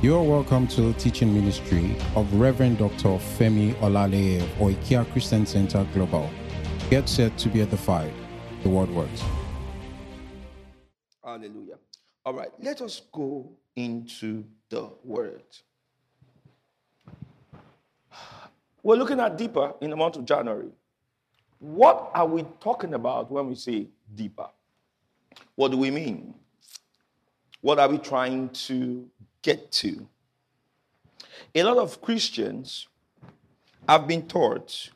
You are welcome to the teaching ministry of Reverend Dr. Femi Olaleye of Oikia Christian Center Global. Get set to be edified. The fire. The word works. Hallelujah. All right, let us go into the word. We're looking at deeper in the month of January. What are we talking about when we say deeper? What do we mean? What are we trying to get to? A lot of Christians have been taught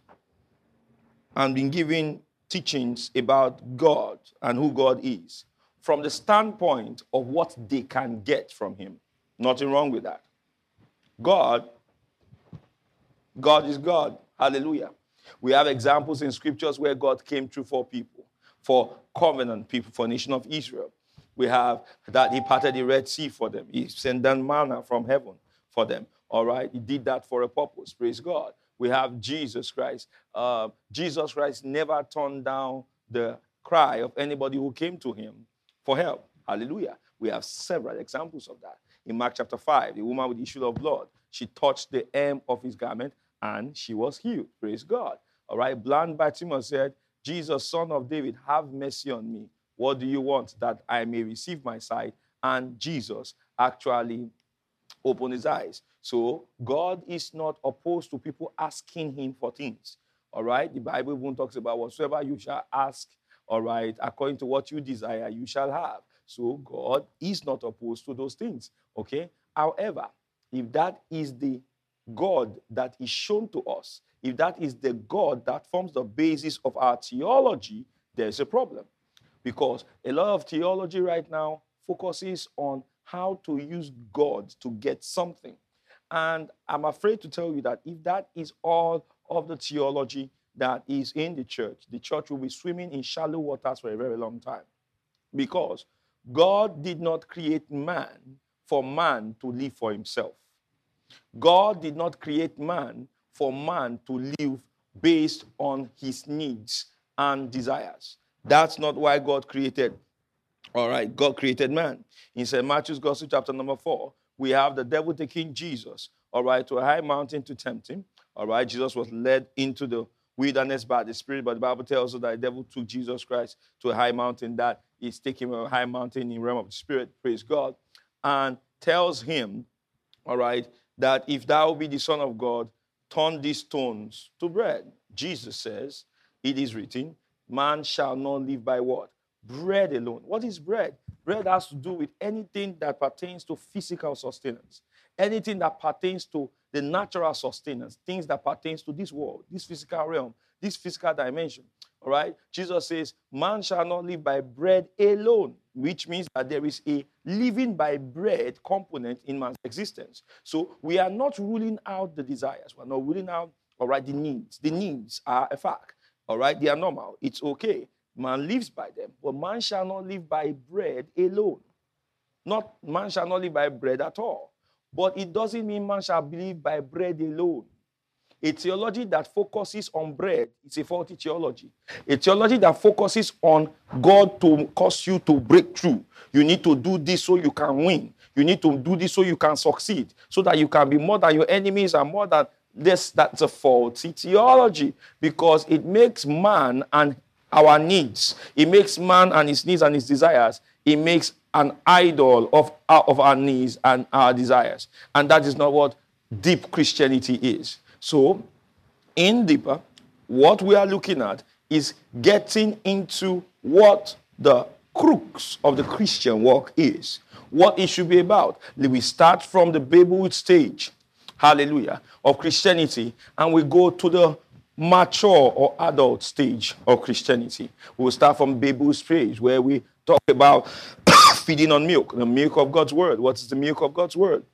and been given teachings about God and who God is from the standpoint of what they can get from Him. Nothing wrong with that. God, God is God. Hallelujah. We have examples in scriptures where God came through for people, for covenant people, for nation of Israel. We have that He parted the Red Sea for them. He sent down manna from heaven for them. All right. He did that for a purpose. Praise God. We have Jesus Christ. Uh, Jesus Christ never turned down the cry of anybody who came to him for help. Hallelujah. We have several examples of that. In Mark chapter 5, the woman with the issue of blood, she touched the hem of his garment and she was healed. Praise God. All right. Blind Bartimaeus said, Jesus, son of David, have mercy on me. What do you want? That I may receive my sight. And Jesus actually opened his eyes. So God is not opposed to people asking him for things. All right. The Bible even talks about whatsoever you shall ask, all right, according to what you desire, you shall have. So God is not opposed to those things. Okay. However, if that is the God that is shown to us, if that is the God that forms the basis of our theology, there's a problem. Because a lot of theology right now focuses on how to use God to get something. And I'm afraid to tell you that if that is all of the theology that is in the church, the church will be swimming in shallow waters for a very long time. Because God did not create man for man to live for himself. God did not create man for man to live based on his needs and desires. That's not why God created. All right, God created man. In St. Matthew's Gospel, chapter number four, we have the devil taking Jesus, all right, to a high mountain to tempt him. All right, Jesus was led into the wilderness by the Spirit, but the Bible tells us that the devil took Jesus Christ to a high mountain that is taking a high mountain in realm of the Spirit, praise God, and tells him, all right, that if thou be the Son of God, turn these stones to bread. Jesus says, it is written, man shall not live by what? Bread alone. What is bread? Bread has to do with anything that pertains to physical sustenance, anything that pertains to the natural sustenance, things that pertains to this world, this physical realm, this physical dimension. All right? Jesus says, man shall not live by bread alone, which means that there is a living by bread component in man's existence. So we are not ruling out the desires. We're not ruling out, all right, the needs. The needs are a fact. All right? They are normal. It's okay. Man lives by them. But man shall not live by bread alone. Not man shall not live by bread at all. But it doesn't mean man shall live by bread alone. A theology that focuses on bread is a faulty theology. A theology that focuses on God to cause you to break through. You need to do this so you can win. You need to do this so you can succeed, so that you can be more than your enemies and more than this. That's a faulty theology because it makes man and our needs, it makes man and his needs and his desires, it makes an idol of, uh, of our needs and our desires. And that is not what deep Christianity is. So, in deeper, what we are looking at is getting into what the crux of the Christian walk is, what it should be about. We start from the babyhood stage, hallelujah, of Christianity, and we go to the mature or adult stage of Christianity. We'll start from babyhood stage, where we talk about feeding on milk, the milk of God's word. What is the milk of God's word?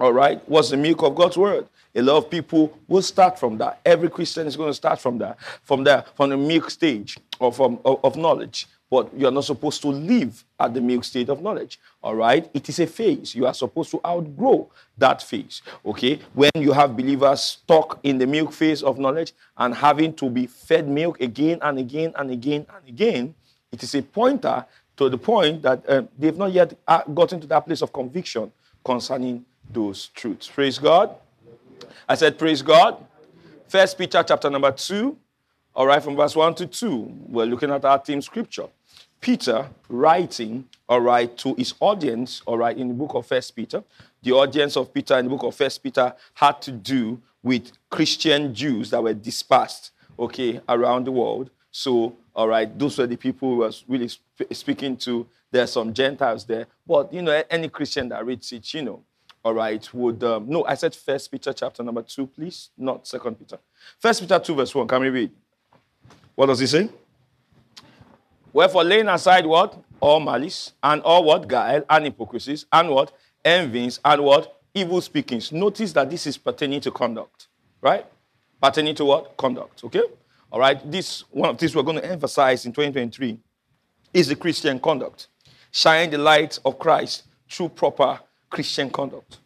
All right, what's the milk of God's word? A lot of people will start from that. Every Christian is going to start from that, from there, from the milk stage or from um, of, of knowledge. But you are not supposed to live at the milk state of knowledge. All right, it is a phase. You are supposed to outgrow that phase. Okay, when you have believers stuck in the milk phase of knowledge and having to be fed milk again and again and again and again, it is a pointer to the point that uh, they've not yet uh, gotten to that place of conviction concerning those truths. Praise God. I said, Praise God. First Peter chapter number 2, all right, from verse 1 to 2. We're looking at our theme scripture. Peter writing, all right, to his audience, all right, in the book of First Peter. The audience of Peter in the book of First Peter had to do with Christian Jews that were dispersed, okay, around the world. So, all right, those were the people who was really sp- speaking to. There are some Gentiles there, but you know, any Christian that reads it, you know, all right, would um, no, I said First Peter chapter number two, please, not Second Peter. First Peter two verse one. Can we read? What does he say? Wherefore, laying aside what all malice and all what guile and hypocrisies and what envies and what evil speakings. Notice that this is pertaining to conduct, right? Pertaining to what conduct? Okay. All right. This one of these we're going to emphasize in 2023 is the Christian conduct, shine the light of Christ through proper Christian conduct.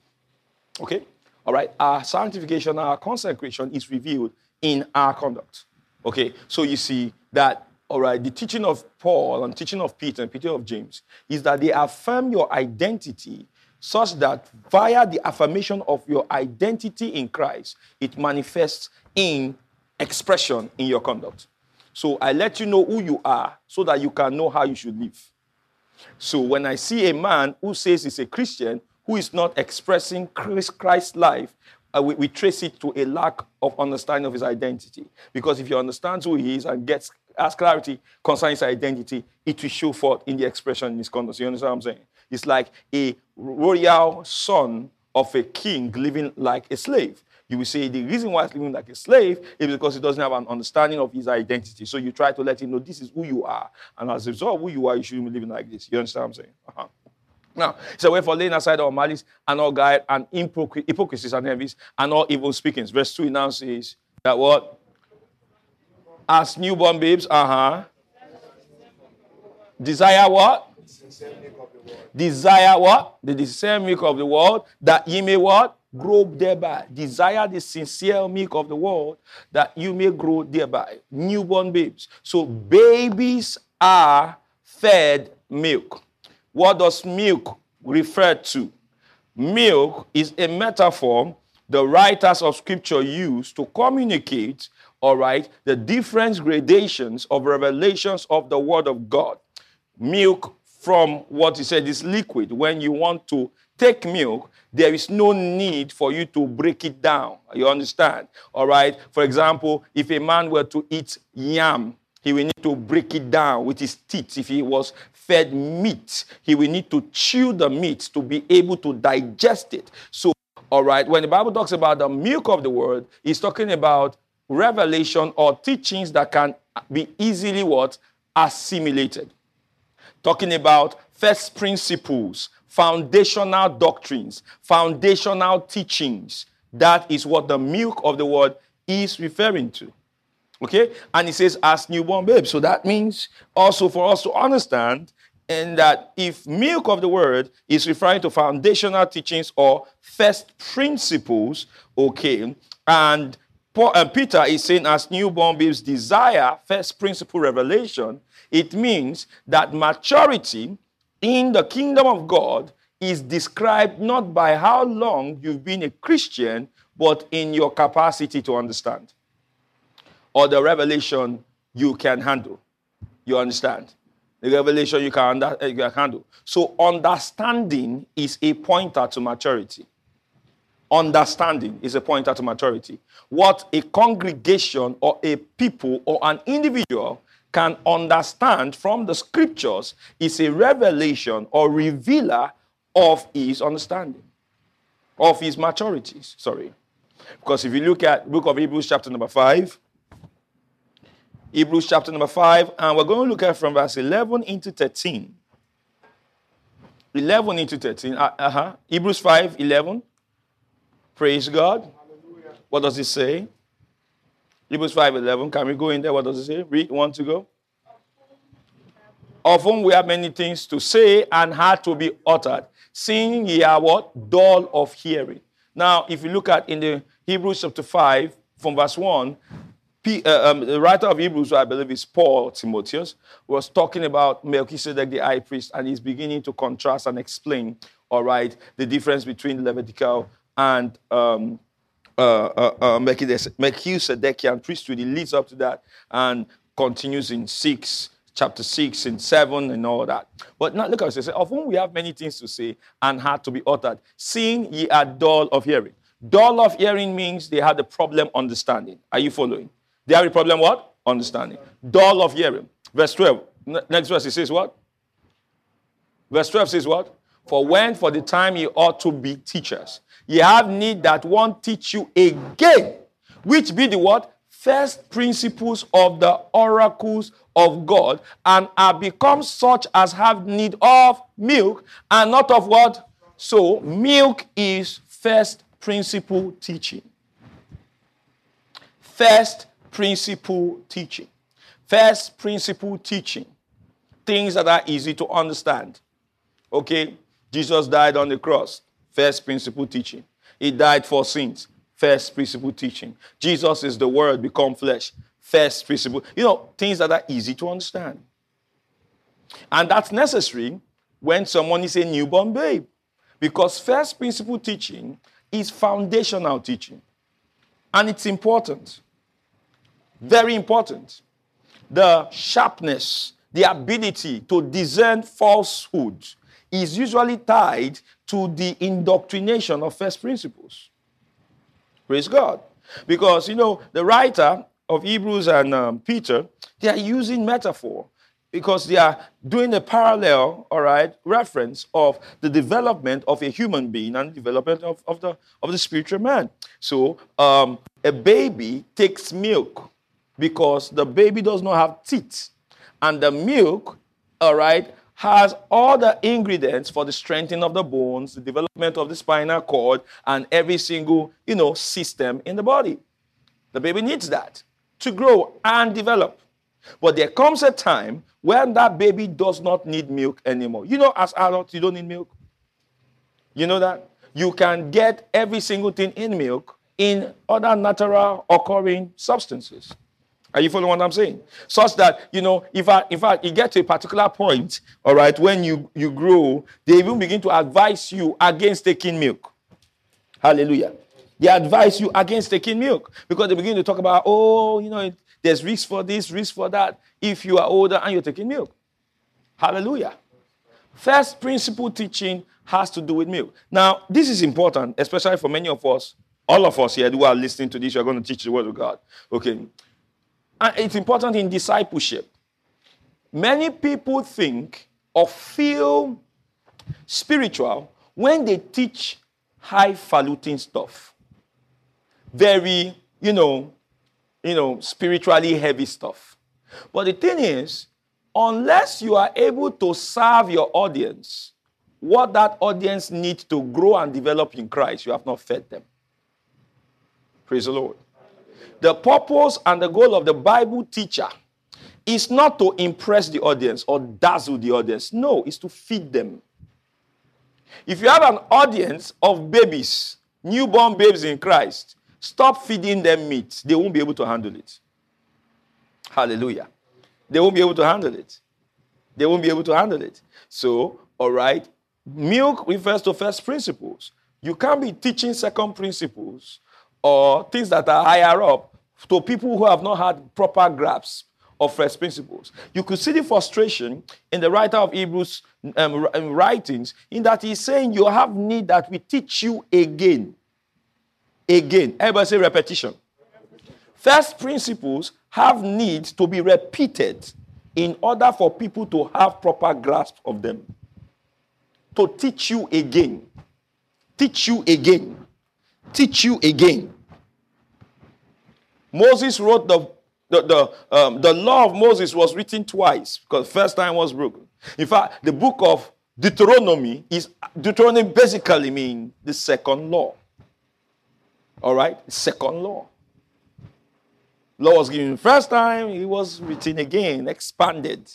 Okay? All right? Our sanctification, our consecration is revealed in our conduct. Okay? So you see that, all right, the teaching of Paul and teaching of Peter and Peter of James is that they affirm your identity such that via the affirmation of your identity in Christ, it manifests in expression in your conduct. So I let you know who you are so that you can know how you should live. So when I see a man who says he's a Christian who is not expressing Christ's life, uh, we, we, trace it to a lack of understanding of his identity. Because if he understands who he is and gets has clarity concerning his identity, it will show forth in the expression in his conduct. You understand what I'm saying? It's like a royal son of a king living like a slave. You will say the reason why he's living like a slave is because he doesn't have an understanding of his identity. So you try to let him know this is who you are. And as a result of who you are, you shouldn't be living like this. You understand what I'm saying? Uh-huh. Now, so wherefore laying aside all malice and all guile and hypocrisies and envies and all evil speakings. Verse 2 now says that what? As newborn babes, uh-huh. Desire what? Desire what? The sincere milk of the world, that ye may what? Grow thereby. Desire the sincere milk of the world, that you may grow thereby. Newborn babes. So babies are fed milk. What does milk refer to? Milk is a metaphor the writers of scripture use to communicate, all right, the different gradations of revelations of the word of God. Milk from what he said is liquid. When you want to take milk, there is no need for you to break it down. You understand? All right. For example, if a man were to eat yam, he will need to break it down with his teeth. If he was fed meat, he will need to chew the meat to be able to digest it. So, all right, when the Bible talks about the milk of the word, it's talking about revelation or teachings that can be easily what? Assimilated. Talking about first principles, foundational doctrines, foundational teachings. That is what the milk of the word is referring to. Okay? And he says, as newborn babes. So that means also for us to understand and that if milk of the word is referring to foundational teachings or first principles, okay, and Paul, uh, Peter is saying as newborn babes desire first principle revelation, it means that maturity in the kingdom of God is described not by how long you've been a Christian, but in your capacity to understand or the revelation you can handle. You understand? The revelation you can, under, you can handle. So, understanding is a pointer to maturity. Understanding is a pointer to maturity. What a congregation or a people or an individual can understand from the scriptures is a revelation or revealer of his understanding, of his maturities. Sorry. Because if you look at book of Hebrews chapter number 5, Hebrews chapter number 5, and we're going to look at from verse 11 into 13. 11 into 13. Uh, uh-huh. Hebrews 5, 11. Praise God. Hallelujah. What does it say? Hebrews 5.11. Can we go in there? What does it say? Read. Want to go? Of whom we have many things to say and hard to be uttered, seeing ye are what? Dull of hearing. Now, if you look at in the Hebrews chapter 5, from verse 1, uh, um, the writer of Hebrews, who I believe is Paul Timotheus, was talking about Melchizedek the high priest, and he's beginning to contrast and explain all right, the difference between Levitical and um, uh, uh, uh, Melchizedekian priesthood. It leads up to that and continues in 6, chapter 6 and 7 and all that. But now look at says. Of whom we have many things to say and had to be uttered, seeing ye are dull of hearing. Dull of hearing means they had a problem understanding. Are you following? They have a problem what? Understanding. Dull of hearing. Verse 12. Next verse, it says what? Verse 12 says what? For when for the time ye ought to be teachers, ye have need that one teach you again, which be the what? First principles of the oracles of God, and are become such as have need of milk, and not of what? So, milk is first principle teaching. First principle teaching. First principle teaching. Things that are easy to understand. Okay? Jesus died on the cross. First principle teaching. He died for sins. First principle teaching. Jesus is the word become flesh. First principle. You know, things that are easy to understand. And that's necessary when someone is a newborn babe. Because first principle teaching is foundational teaching. And it's important. Very important. The sharpness, the ability to discern falsehood is usually tied to the indoctrination of first principles. Praise God. Because, you know, the writer of Hebrews and um, Peter, they are using metaphor because they are doing a parallel, all right, reference of the development of a human being and development of, of, the, of the spiritual man. So um, a baby takes milk because the baby does not have teeth. And the milk, all right, has all the ingredients for the strengthening of the bones, the development of the spinal cord, and every single, you know, system in the body. The baby needs that to grow and develop. But there comes a time when that baby does not need milk anymore. You know, as adults, you don't need milk. You know that? You can get every single thing in milk in other natural occurring substances. Are you following what I'm saying? Such that, you know, if I if I you get to a particular point, all right, when you, you grow, they even begin to advise you against taking milk. Hallelujah. They advise you against taking milk because they begin to talk about, oh, you know, there's risk for this, risk for that, if you are older and you're taking milk. Hallelujah. First principle teaching has to do with milk. Now, this is important, especially for many of us, all of us here who are listening to this, you're going to teach the word of God. Okay. And it's important in discipleship. Many people think or feel spiritual when they teach highfalutin stuff. Very, you know, you know, spiritually heavy stuff. But the thing is, unless you are able to serve your audience, what that audience needs to grow and develop in Christ, you have not fed them. Praise the Lord. The purpose and the goal of the Bible teacher is not to impress the audience or dazzle the audience. No, it's to feed them. If you have an audience of babies, newborn babes in Christ, stop feeding them meat. They won't be able to handle it. Hallelujah. They won't be able to handle it. They won't be able to handle it. So, all right, milk refers to first principles. You can't be teaching second principles or things that are higher up to people who have not had proper grasp of first principles. You could see the frustration in the writer of Hebrews um, um, writings in that he's saying you have need that we teach you again. Again. Everybody say repetition. First principles have need to be repeated in order for people to have proper grasp of them. To teach you again. Teach you again. Teach you again. Moses wrote the, the, the, um, the law of Moses was written twice because first time was broken. In fact, the book of Deuteronomy is Deuteronomy basically means the second law. All right? Second law. Law was given first time, it was written again, expanded.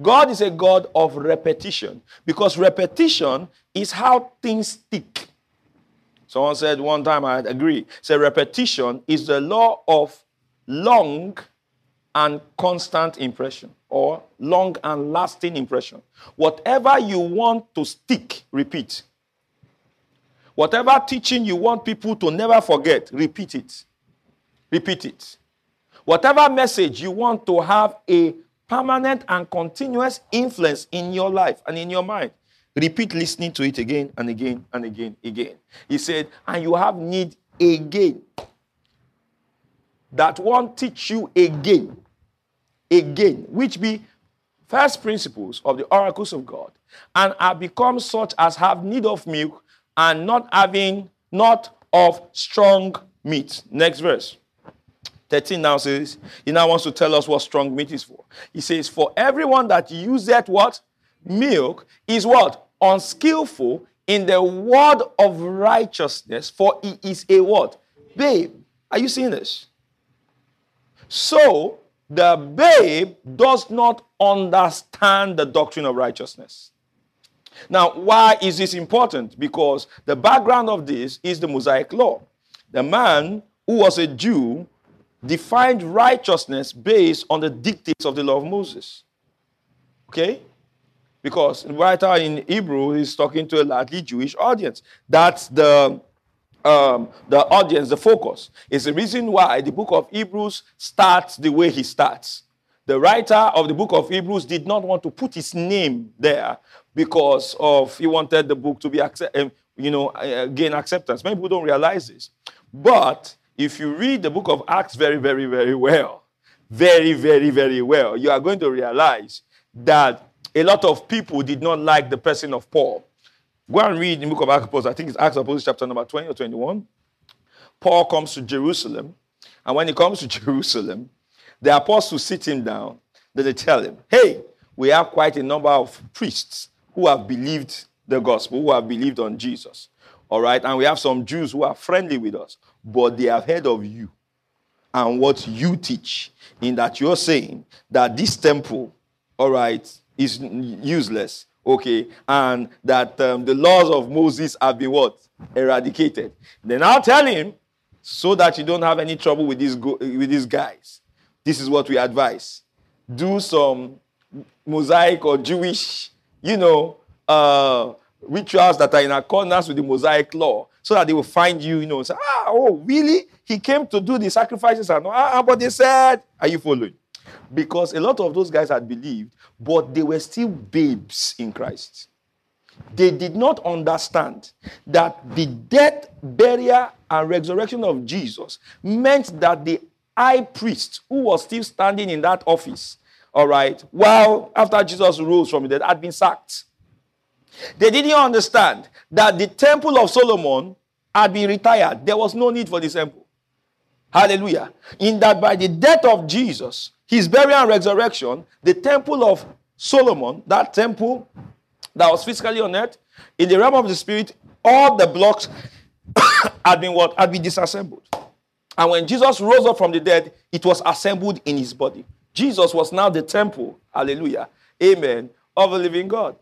God is a God of repetition because repetition is how things stick. Someone said one time, I agree. Say repetition is the law of long and constant impression or long and lasting impression. Whatever you want to stick, repeat. Whatever teaching you want people to never forget, repeat it. Repeat it. Whatever message you want to have a permanent and continuous influence in your life and in your mind, repeat listening to it again and again and again again. He said, and you have need again. That one teach you again, again, which be first principles of the oracles of God, and are become such as have need of milk and not having, not of strong meat. Next verse. 13 now says, he now wants to tell us what strong meat is for. He says, For everyone that useth what? Milk is what? Unskillful in the word of righteousness, for he is a what? Babe. Are you seeing this? So, the babe does not understand the doctrine of righteousness. Now, why is this important? Because the background of this is the Mosaic law. The man who was a Jew defined righteousness based on the dictates of the law of Moses. Okay? Because the writer in Hebrew is talking to a largely Jewish audience. That's the um, the audience, the focus. It's the reason why the book of Hebrews starts the way he starts. The writer of the book of Hebrews did not want to put his name there because of he wanted the book to be accept, um, you know uh, gain acceptance. Many people don't realize this, but if you read the book of Acts very, very, very well, very, very, very well, you are going to realize that a lot of people did not like the person of Paul. Go and read the book of Acts. I think it's Acts Apostles chapter number 20 or 21. Paul comes to Jerusalem, and when he comes to Jerusalem, the apostles sit him down. Then they tell him, Hey, we have quite a number of priests who have believed the gospel, who have believed on Jesus. All right. And we have some Jews who are friendly with us, but they have heard of you and what you teach, in that you're saying that this temple, all right, is useless. Okay. And that um, the laws of Moses have been what? Eradicated. Then I'll tell him, so that you don't have any trouble with these, go- with these guys, this is what we advise. Do some Mosaic or Jewish you know, uh, rituals that are in accordance with the Mosaic law so that they will find you, you know, say, ah, oh, really? He came to do the sacrifices and ah, but they said, are you following? Because a lot of those guys had believed, but they were still babes in Christ. They did not understand that the death, burial, and resurrection of Jesus meant that the high priest who was still standing in that office all right, well, after Jesus rose from the dead, had been sacked. They didn't understand that the temple of Solomon had been retired. There was no need for the temple. Hallelujah. In that by the death of Jesus, his burial and resurrection, the temple of Solomon, that temple that was physically on earth, in the realm of the spirit, all the blocks had been what? Had been disassembled. And when Jesus rose up from the dead, it was assembled in his body. Jesus was now the temple, hallelujah, amen, of the living God,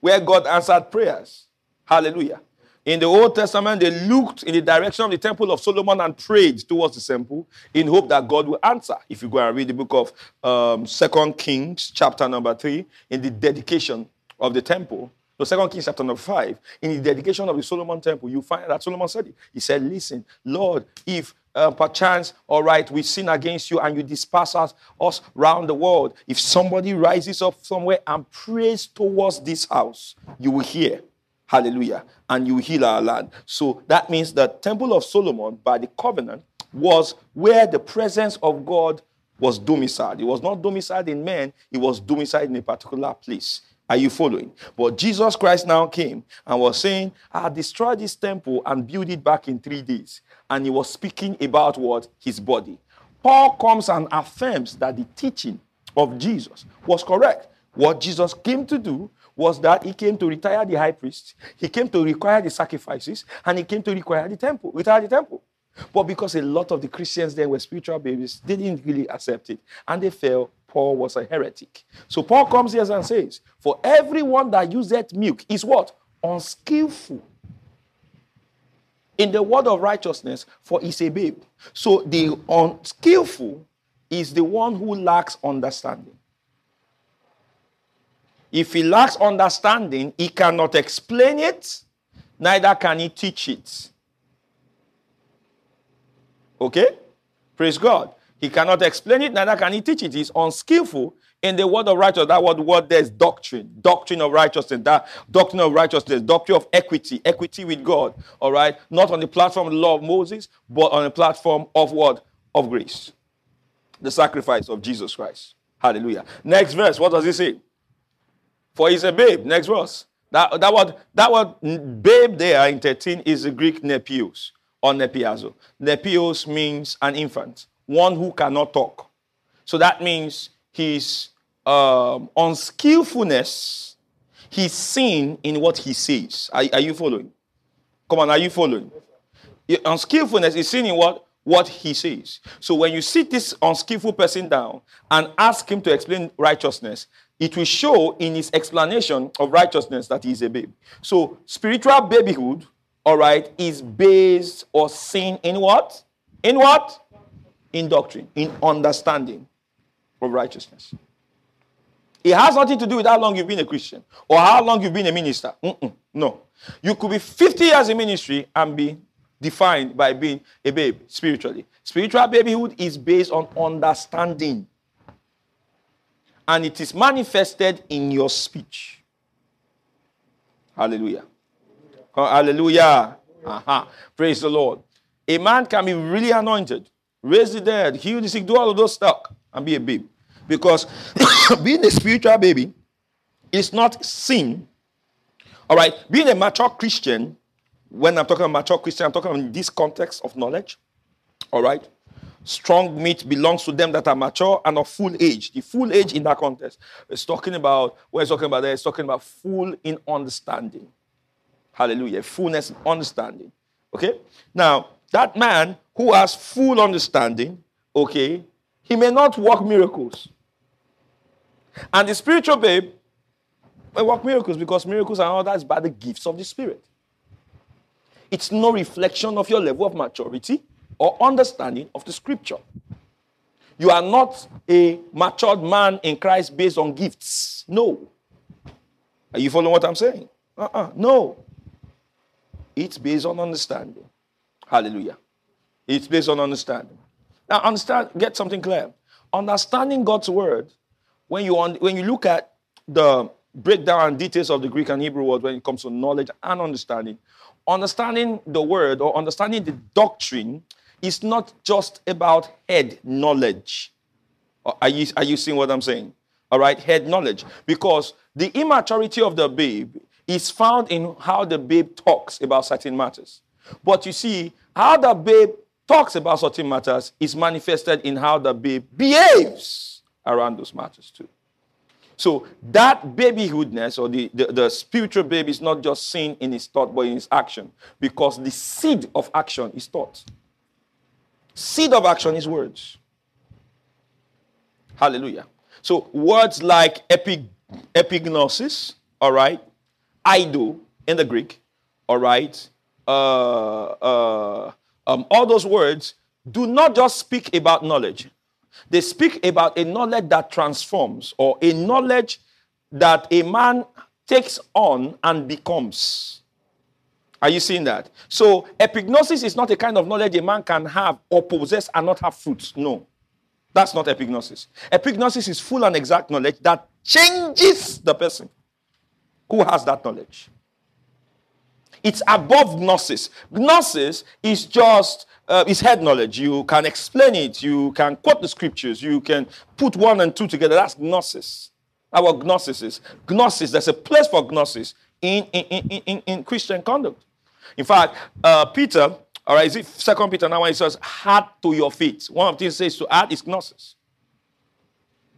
where God answered prayers, hallelujah. In the Old Testament, they looked in the direction of the temple of Solomon and prayed towards the temple in hope that God will answer. If you go and read the book of um, Second Kings, chapter number 3, in the dedication of the temple, so Second Kings chapter number 5, in the dedication of the Solomon temple, you find that Solomon said. He said, Listen, Lord, if uh, perchance, all right, we sin against you and you disperse us, us round the world. If somebody rises up somewhere and prays towards this house, you will hear. Hallelujah. And you heal our land. So that means that the temple of Solomon, by the covenant, was where the presence of God was domiciled. It was not domiciled in men, it was domiciled in a particular place. Are you following? But Jesus Christ now came and was saying, I'll destroy this temple and build it back in three days. And he was speaking about what? His body. Paul comes and affirms that the teaching of Jesus was correct. What Jesus came to do was that he came to retire the high priest, he came to require the sacrifices, and he came to require the temple, retire the temple. But because a lot of the Christians then were spiritual babies, they didn't really accept it. And they fell Paul was a heretic. So Paul comes here and says, For everyone that useth milk is what? Unskillful in the word of righteousness, for he's a babe. So the unskillful is the one who lacks understanding. If he lacks understanding, he cannot explain it, neither can he teach it. Okay? Praise God. He cannot explain it, neither can he teach it. He's unskillful in the word of righteousness. That word, word there's doctrine, doctrine of righteousness, that doctrine of righteousness, doctrine of equity, equity with God. All right, not on the platform of the law of Moses, but on the platform of what of grace, the sacrifice of Jesus Christ. Hallelujah. Next verse, what does he say? For he's a babe. Next verse. That, that word, that word babe there in 13 is the Greek nepios or nepiazo. Nepios means an infant, one who cannot talk. So that means his um, unskillfulness, he's seen in what he says. Are, are you following? Come on, are you following? Unskillfulness is seen in what? What he says. So when you sit this unskillful person down and ask him to explain righteousness, it will show in his explanation of righteousness that he is a babe. So spiritual babyhood, all right, is based or seen in what? In what? In doctrine, in understanding of righteousness. It has nothing to do with how long you've been a Christian or how long you've been a minister. Mm-mm, no. You could be 50 years in ministry and be defined by being a babe spiritually. Spiritual babyhood is based on understanding, and it is manifested in your speech. Hallelujah. Oh, hallelujah. Uh-huh. Praise the Lord. A man can be really anointed, raise the dead, heal the sick, do all of those stuff and be a babe. Because being a spiritual baby is not sin. All right, being a mature Christian, when I'm talking about mature Christian, I'm talking in this context of knowledge. All right, strong meat belongs to them that are mature and of full age. The full age in that context is talking about what it's talking about there. It's talking about full in understanding. Hallelujah, fullness in understanding. Okay, now that man who has full understanding, okay, he may not work miracles. And the spiritual babe may work miracles because miracles are that is by the gifts of the Spirit. It's no reflection of your level of maturity or understanding of the scripture. You are not a matured man in Christ based on gifts. No. Are you following what I'm saying? Uh-uh. No. It's based on understanding. Hallelujah. It's based on understanding. Now, understand, get something clear. Understanding God's word, when you, when you look at the breakdown and details of the Greek and Hebrew word when it comes to knowledge and understanding, understanding the word or understanding the doctrine is not just about head knowledge. Uh, are you, are you seeing what I'm saying? All right, head knowledge. Because the immaturity of the babe is found in how the babe talks about certain matters. But you see, how the babe talks about certain matters is manifested in how the babe behaves around those matters too. So that babyhoodness or the, the, the, spiritual baby is not just seen in his thought, but in his action. Because the seed of action is thought. Seed of action is words. Hallelujah. So words like epi, epignosis, all right, ido in the Greek, all right, uh, uh, um, all those words do not just speak about knowledge, they speak about a knowledge that transforms or a knowledge that a man takes on and becomes. Are you seeing that? So, epignosis is not a kind of knowledge a man can have or possess and not have fruits. No, that's not epignosis. Epignosis is full and exact knowledge that changes the person who has that knowledge. It's above gnosis. Gnosis is just uh, it's head knowledge. You can explain it. You can quote the scriptures. You can put one and two together. That's gnosis. Our gnosis is gnosis. There's a place for gnosis in in, in, in, in Christian conduct. In fact, uh, Peter, all right, is it Second Peter now he says, "Add to your feet." One of the things says to add is gnosis.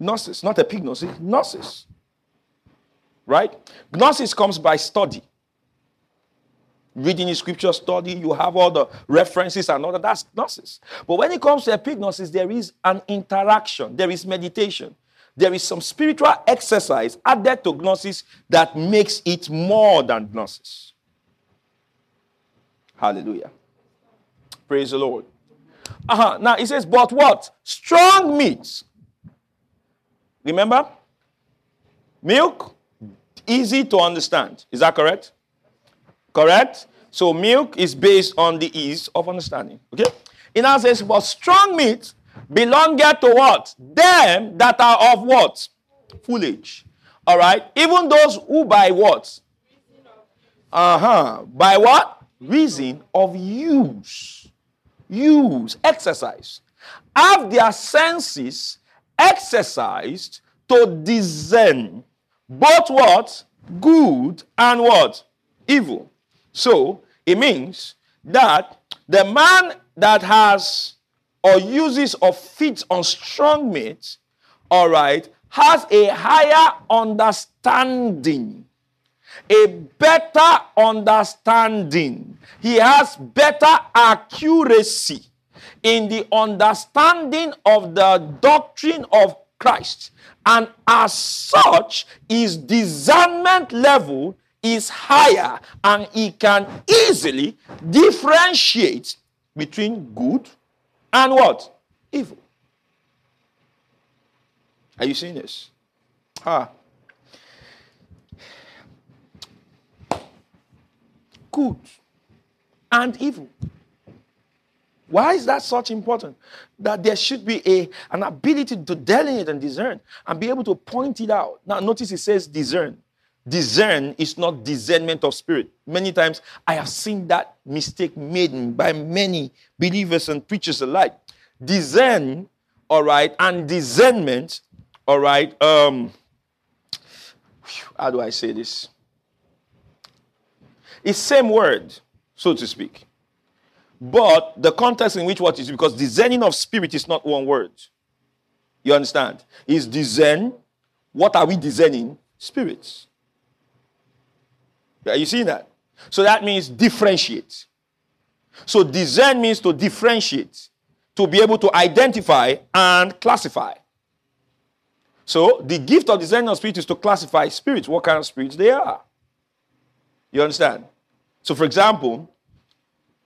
Gnosis, not epignosis. Gnosis. Right? Gnosis comes by study reading scripture study, you have all the references and all that. That's gnosis. But when it comes to epignosis, there is an interaction, there is meditation, there is some spiritual exercise added to gnosis that makes it more than gnosis. Hallelujah. Praise the Lord. Uh-huh. Now it says, but what? Strong meat. Remember? Milk, easy to understand. Is that correct? Correct? So milk is based on the ease of understanding. Okay? It now says, but strong meat belongeth to what? Them that are of what? Age. All right? Even those who by what? Uh-huh. By what? Reason of use. Use. Exercise. Have their senses exercised to discern both what? Good and what? Evil. So, it means that the man that has or uses or feeds on strong meat, all right, has a higher understanding, a better understanding. He has better accuracy in the understanding of the doctrine of Christ. And as such, his discernment level is higher and he can easily differentiate between good and what? Evil. Are you seeing this? Ah. Good and evil. Why is that such important? That there should be a, an ability to delineate and discern and be able to point it out. Now, notice it says discern. Discern is not discernment of spirit. Many times I have seen that mistake made by many believers and preachers alike. Discern, all right, and discernment, all right. Um, how do I say this? It's same word, so to speak. But the context in which what is because discerning of spirit is not one word. You understand? Is discern. What are we discerning? Spirits. Are you seeing that? So that means differentiate. So discern means to differentiate, to be able to identify and classify. So the gift of discerning of spirit is to classify spirits, what kind of spirits they are. You understand? So, for example,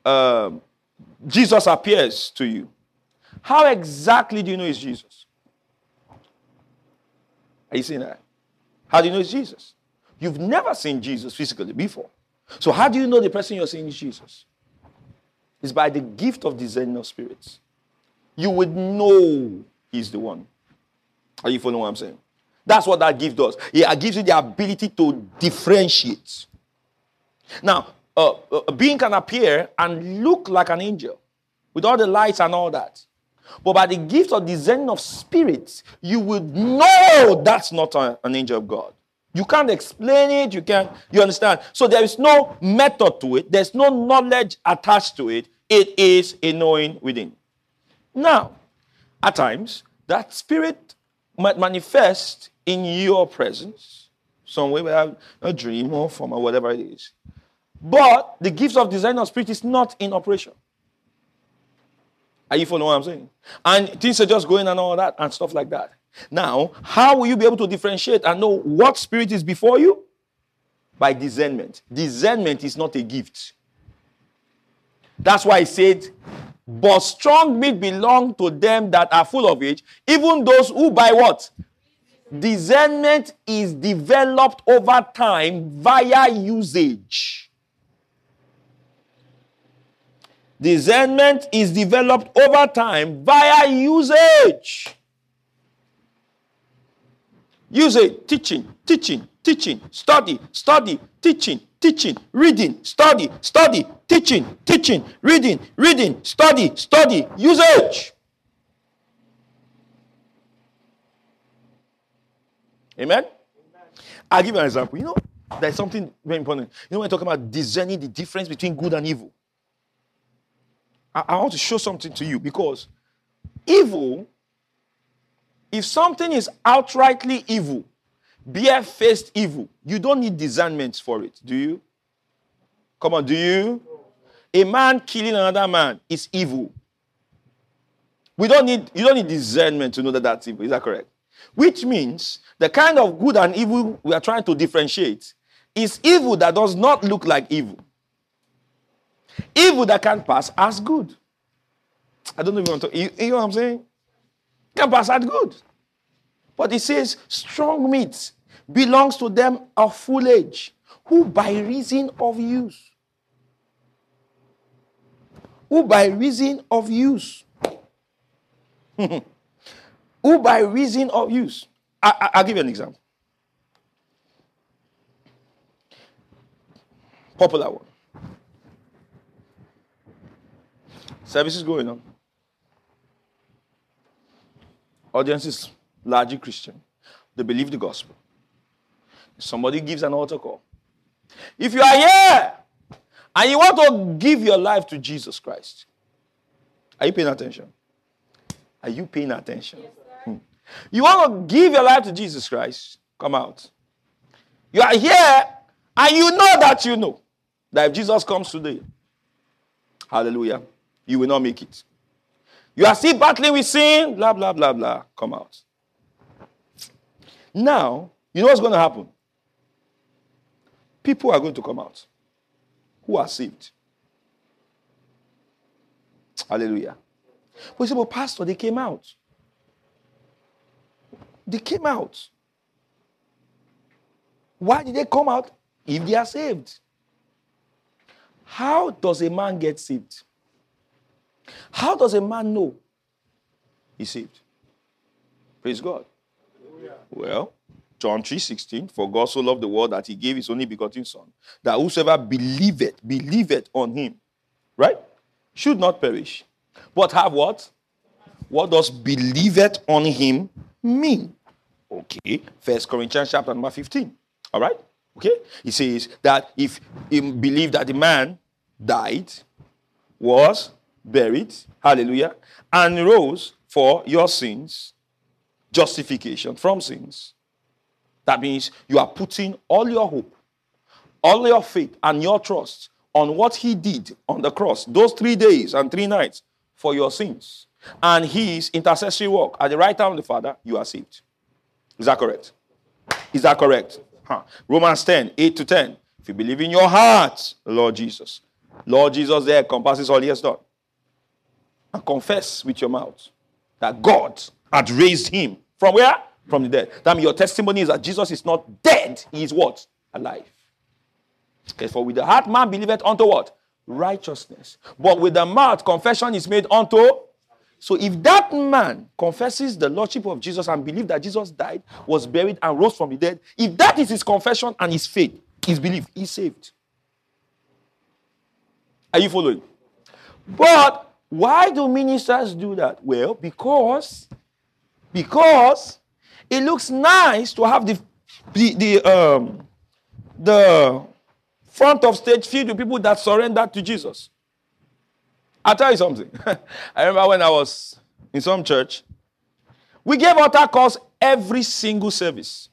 um, Jesus appears to you. How exactly do you know it's Jesus? Are you seeing that? How do you know it's Jesus? You've never seen Jesus physically before. So, how do you know the person you're seeing is Jesus? It's by the gift of discerning of spirits. You would know he's the one. Are you following what I'm saying? That's what that gift does. It gives you the ability to differentiate. Now, uh, a being can appear and look like an angel with all the lights and all that. But by the gift of discerning of spirits, you would know that's not a, an angel of God. You can't explain it, you can't, you understand? So there is no method to it, there's no knowledge attached to it. It is a knowing within. Now, at times, that spirit might manifest in your presence, some way, whether a dream or form or whatever it is. But the gifts of discerning of spirit is not in operation. Are you following what I'm saying? And things are just going and all that and stuff like that. Now, how will you be able to differentiate and know what spirit is before you? By discernment. Discernment is not a gift. That's why I said, but strong meat belong to them that are full of age, even those who by what? Discernment is developed over time via usage. Discernment is developed over time via usage. Usage, teaching, teaching, teaching, study, study, teaching, teaching, reading, study, study, teaching, teaching, reading, reading, study, study, usage. Amen? I'll give you an example. You know, there's something very important. You know, when I talk about discerning the difference between good and evil. I, I want to show something to you because evil, if something is outrightly evil, bare-faced evil, you don't need discernment for it, do you? Come on, do you? A man killing another man is evil. We don't need, you don't need discernment to know that that's evil. Is that correct? Which means the kind of good and evil we are trying to differentiate is evil that does not look like evil. Evil that can pass as good. I don't know if you want to. You, you know what I'm saying? Pass that good. But it says, strong meat belongs to them of full age, who by reason of use, who by reason of use, who by reason of use. I, I, will give you an example. Popular one. Service is going on. Audience is largely Christian. They believe the gospel. Somebody gives an altar call. If you are here and you want to give your life to Jesus Christ, are you paying attention? Are you paying attention? Yes, hmm. You want to give your life to Jesus Christ? Come out. You are here and you know that you know that if Jesus comes today, hallelujah, you will not make it. You are still battling with sin, blah, blah, blah, blah. Come out. Now, you know what's going to happen? People are going to come out who are saved. Hallelujah. We say, but Pastor, they came out. They came out. Why did they come out if they are saved? How does a man get saved? How does a man know he's saved? Praise God. Well, John 3:16, for God so loved the world that he gave his only begotten son, that whosoever believeth, believeth on him, right? Should not perish, but have what? What does believeth on him mean? Okay, First Corinthians chapter number 15. All right? Okay? He says that if he believed that the man died, was buried, hallelujah, and rose for your sins, justification from sins. That means you are putting all your hope, all your faith, and your trust on what he did on the cross, those three days and three nights for your sins. And his intercessory work at the right hand of the Father, you are saved. Is that correct? Is that correct? Huh. Romans 10, 8 to 10. If you believe in your heart, Lord Jesus, Lord Jesus there compasses all he has done and confess with your mouth that God had raised him from where? From the dead. That means your testimony is that Jesus is not dead, he is what? Alive. Okay, for with the heart man believeth unto what? Righteousness. But with the mouth confession is made unto. So if that man confesses the lordship of Jesus and believes that Jesus died, was buried, and rose from the dead, if that is his confession and his faith, his belief, he's saved. Are you following? But why do ministers do that? Well, because because it looks nice to have the the, the um the front of stage filled with people that surrender to Jesus. I'll tell you something. I remember when I was in some church, we gave altar calls every single service.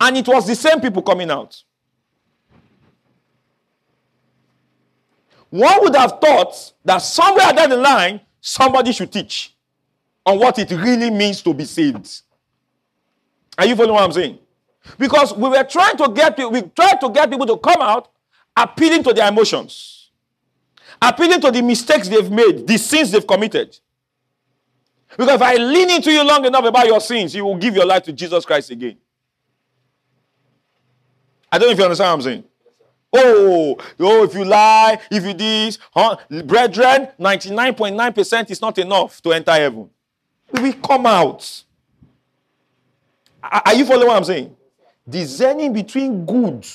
And it was the same people coming out. One would have thought that somewhere down the line, somebody should teach on what it really means to be saved. Are you following what I'm saying? Because we were trying to get we tried to get people to come out appealing to their emotions, appealing to the mistakes they've made, the sins they've committed. Because if I lean into you long enough about your sins, you will give your life to Jesus Christ again. I don't know if you understand what I'm saying. Oh, oh, if you lie, if you this, huh? brethren, 99.9% is not enough to enter heaven. We come out. Are you following what I'm saying? Discerning between good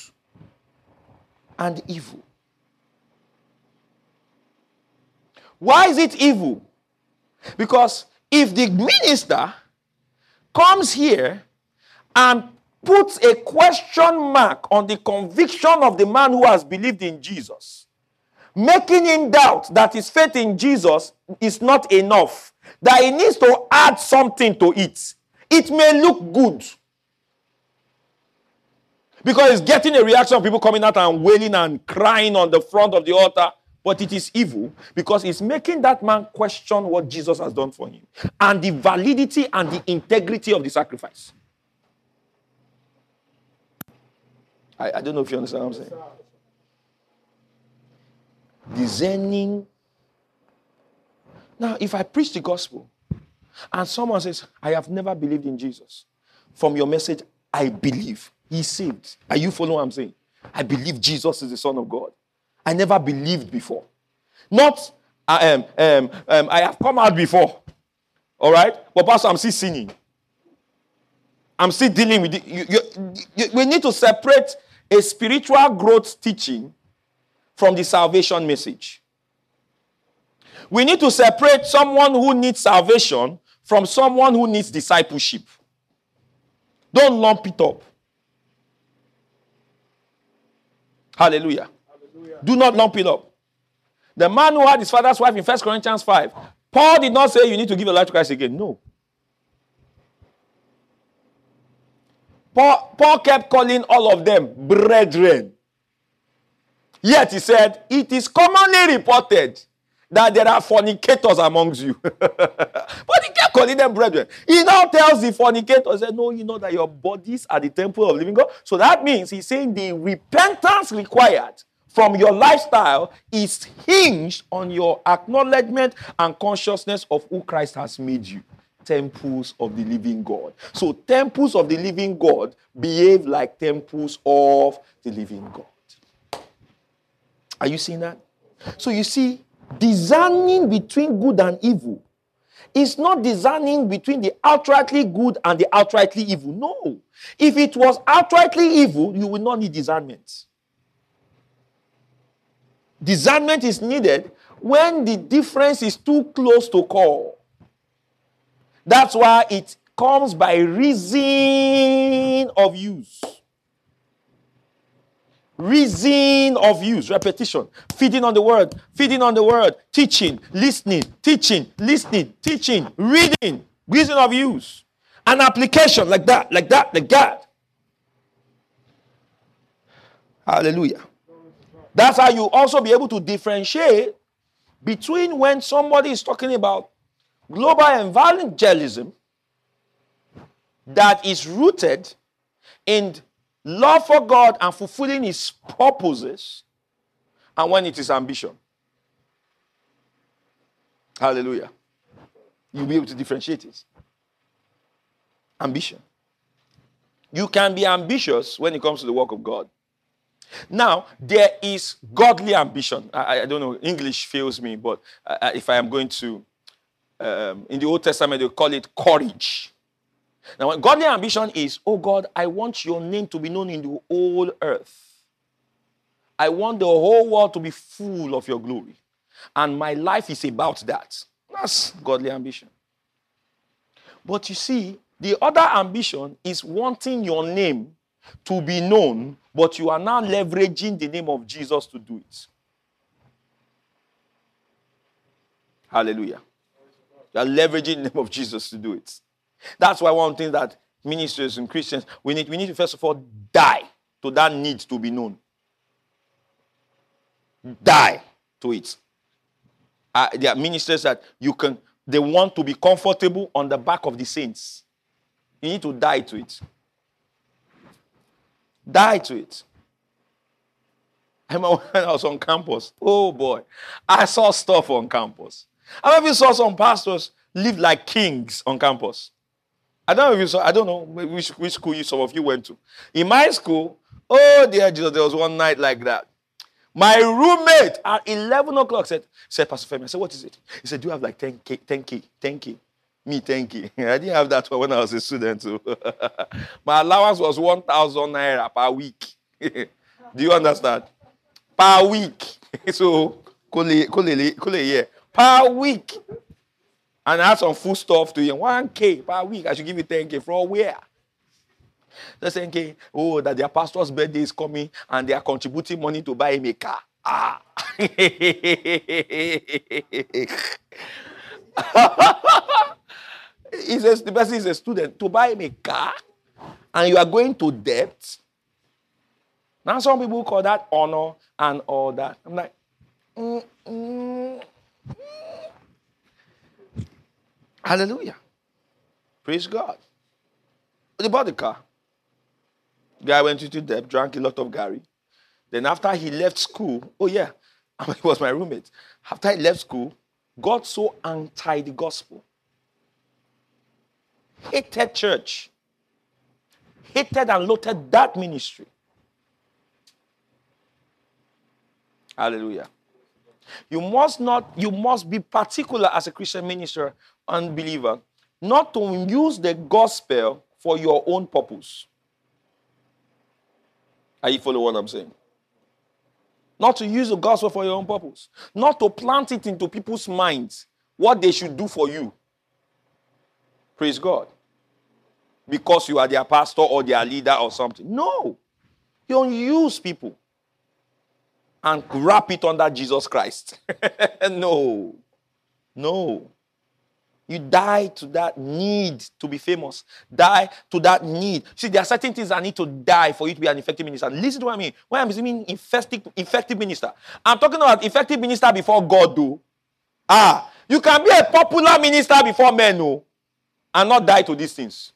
and evil. Why is it evil? Because if the minister comes here and puts a question mark on the conviction of the man who has believed in Jesus, making him doubt that his faith in Jesus is not enough, that he needs to add something to it. It may look good. Because it's getting a reaction of people coming out and wailing and crying on the front of the altar. But it is evil because it's making that man question what Jesus has done for him and the validity and the integrity of the sacrifice. I, I don't know if you understand what I'm saying. Discerning Now, if I preach the gospel and someone says, I have never believed in Jesus, from your message, I believe He saved. Are you following what I'm saying? I believe Jesus is the Son of God. I never believed before. Not, I um, um, um, I have come out before. All right? But, Pastor, I'm still sinning. I'm still dealing with it. You, you, you, we need to separate a spiritual growth teaching from the salvation message. We need to separate someone who needs salvation from someone who needs discipleship. Don't lump it up. Hallelujah. Hallelujah. Do not lump it up. The man who had his father's wife in 1 Corinthians 5, Paul did not say you need to give your life to Christ again. No. Paul, Paul kept calling all of them brethren. Yet he said, It is commonly reported that there are fornicators amongst you. but he kept calling them brethren. He now tells the fornicators, No, you know that your bodies are the temple of living God. So that means he's saying the repentance required from your lifestyle is hinged on your acknowledgement and consciousness of who Christ has made you temples of the living God. So, temples of the living God behave like temples of the living God. Are you seeing that? So, you see, discerning between good and evil is not discerning between the outrightly good and the outrightly evil. No. If it was outrightly evil, you would not need discernment. Discernment is needed when the difference is too close to call. That's why it comes by reason of use. Reason of use, repetition, feeding on the word, feeding on the word, teaching, listening, teaching, listening, teaching, reading, reason of use. An application like that, like that, like that. Hallelujah. That's how you also be able to differentiate between when somebody is talking about global evangelism that is rooted in love for God and fulfilling his purposes, and when it is ambition. Hallelujah. You'll be able to differentiate it. Ambition. You can be ambitious when it comes to the work of God. Now, there is godly ambition. I, I don't know, English fails me, but uh, if I am going to um, in the Old Testament, they call it courage. Now, godly ambition is, oh God, I want your name to be known in the whole earth. I want the whole world to be full of your glory. And my life is about that. That's godly ambition. But you see, the other ambition is wanting your name to be known, but you are now leveraging the name of Jesus to do it. Hallelujah. You are leveraging the name of Jesus to do it. That's why one thing that ministers and Christians, we need, we need to first of all die to that need to be known. Die to it. Uh, there are ministers that you can, they want to be comfortable on the back of the saints. You need to die to it. Die to it. I remember when I was on campus. Oh boy, I saw stuff on campus. Many of you saw some pastors live like kings on campus? I don't know if you saw, I don't know which, which school you, some of you went to. In my school, oh dear Jesus, there was one night like that. My roommate at 11 o'clock said, said Pastor Femi, I said, what is it? He said, do you have like 10K, 10K, 10K? Me, 10K. I didn't have that when I was a student too. My allowance was 1,000 naira per week. do you understand? Per week. so, kule, kule, kule, yeah per week. And had some food stuff to him. 1K per week. I should give you 10K. For where? They're saying, okay, oh, that their pastor's birthday is coming and they are contributing money to buy him a car. Ah. he says the person is a student to buy him a car and you are going to debt. Now, some people call that honor and all that. I'm like, mm, mm. Hallelujah. Praise God. They bought the car. Guy went into debt, drank a lot of garri. Then after he left school, oh yeah, he was my roommate. After he left school, got so anti the gospel, hated church, hated and loathed that ministry. Hallelujah. You must not, you must be particular as a Christian minister and believer, not to use the gospel for your own purpose. Are you following what I'm saying? Not to use the gospel for your own purpose. Not to plant it into people's minds what they should do for you. Praise God. Because you are their pastor or their leader or something. No. You don't use people and wrap it under Jesus Christ. no. No. You die to that need to be famous. Die to that need. See, there are certain things I need to die for you to be an effective minister. Listen to what I mean. When I'm saying effective, effective minister, I'm talking about effective minister before God, though. Ah, you can be a popular minister before men, no, and not die to these things.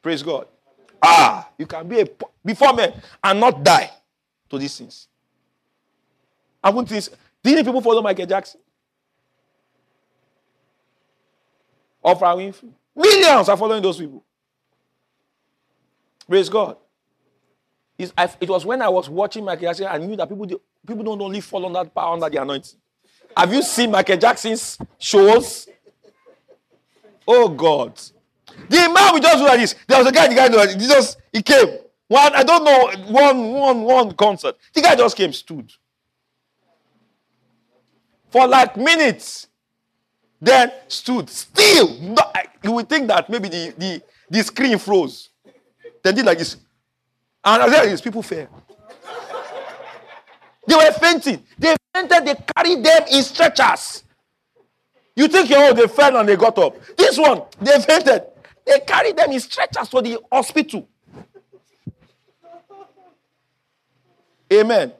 Praise God. Ah, you can be a before men and not die to these things. I want this. Didn't people follow Michael Jackson? Oprah Winfrey. Millions are following those people. Praise God. it was when I was watching Michael Jackson, I knew that people, people don't only fall on that power under the anointing. Have you seen Michael Jackson's shows? Oh God. The man we just do like this. There was a guy, the guy, he just he came. One, I don't know, one, one, one concert. The guy just came, stood. For like minutes. Then stood. Still. You would think that maybe the, the, the screen froze. Then did like this. And as there is people fell. They were fainting. They fainted, they carried them in stretchers. You think, oh, they fell and they got up. This one, they fainted. They carried them in stretchers to the hospital. Amen.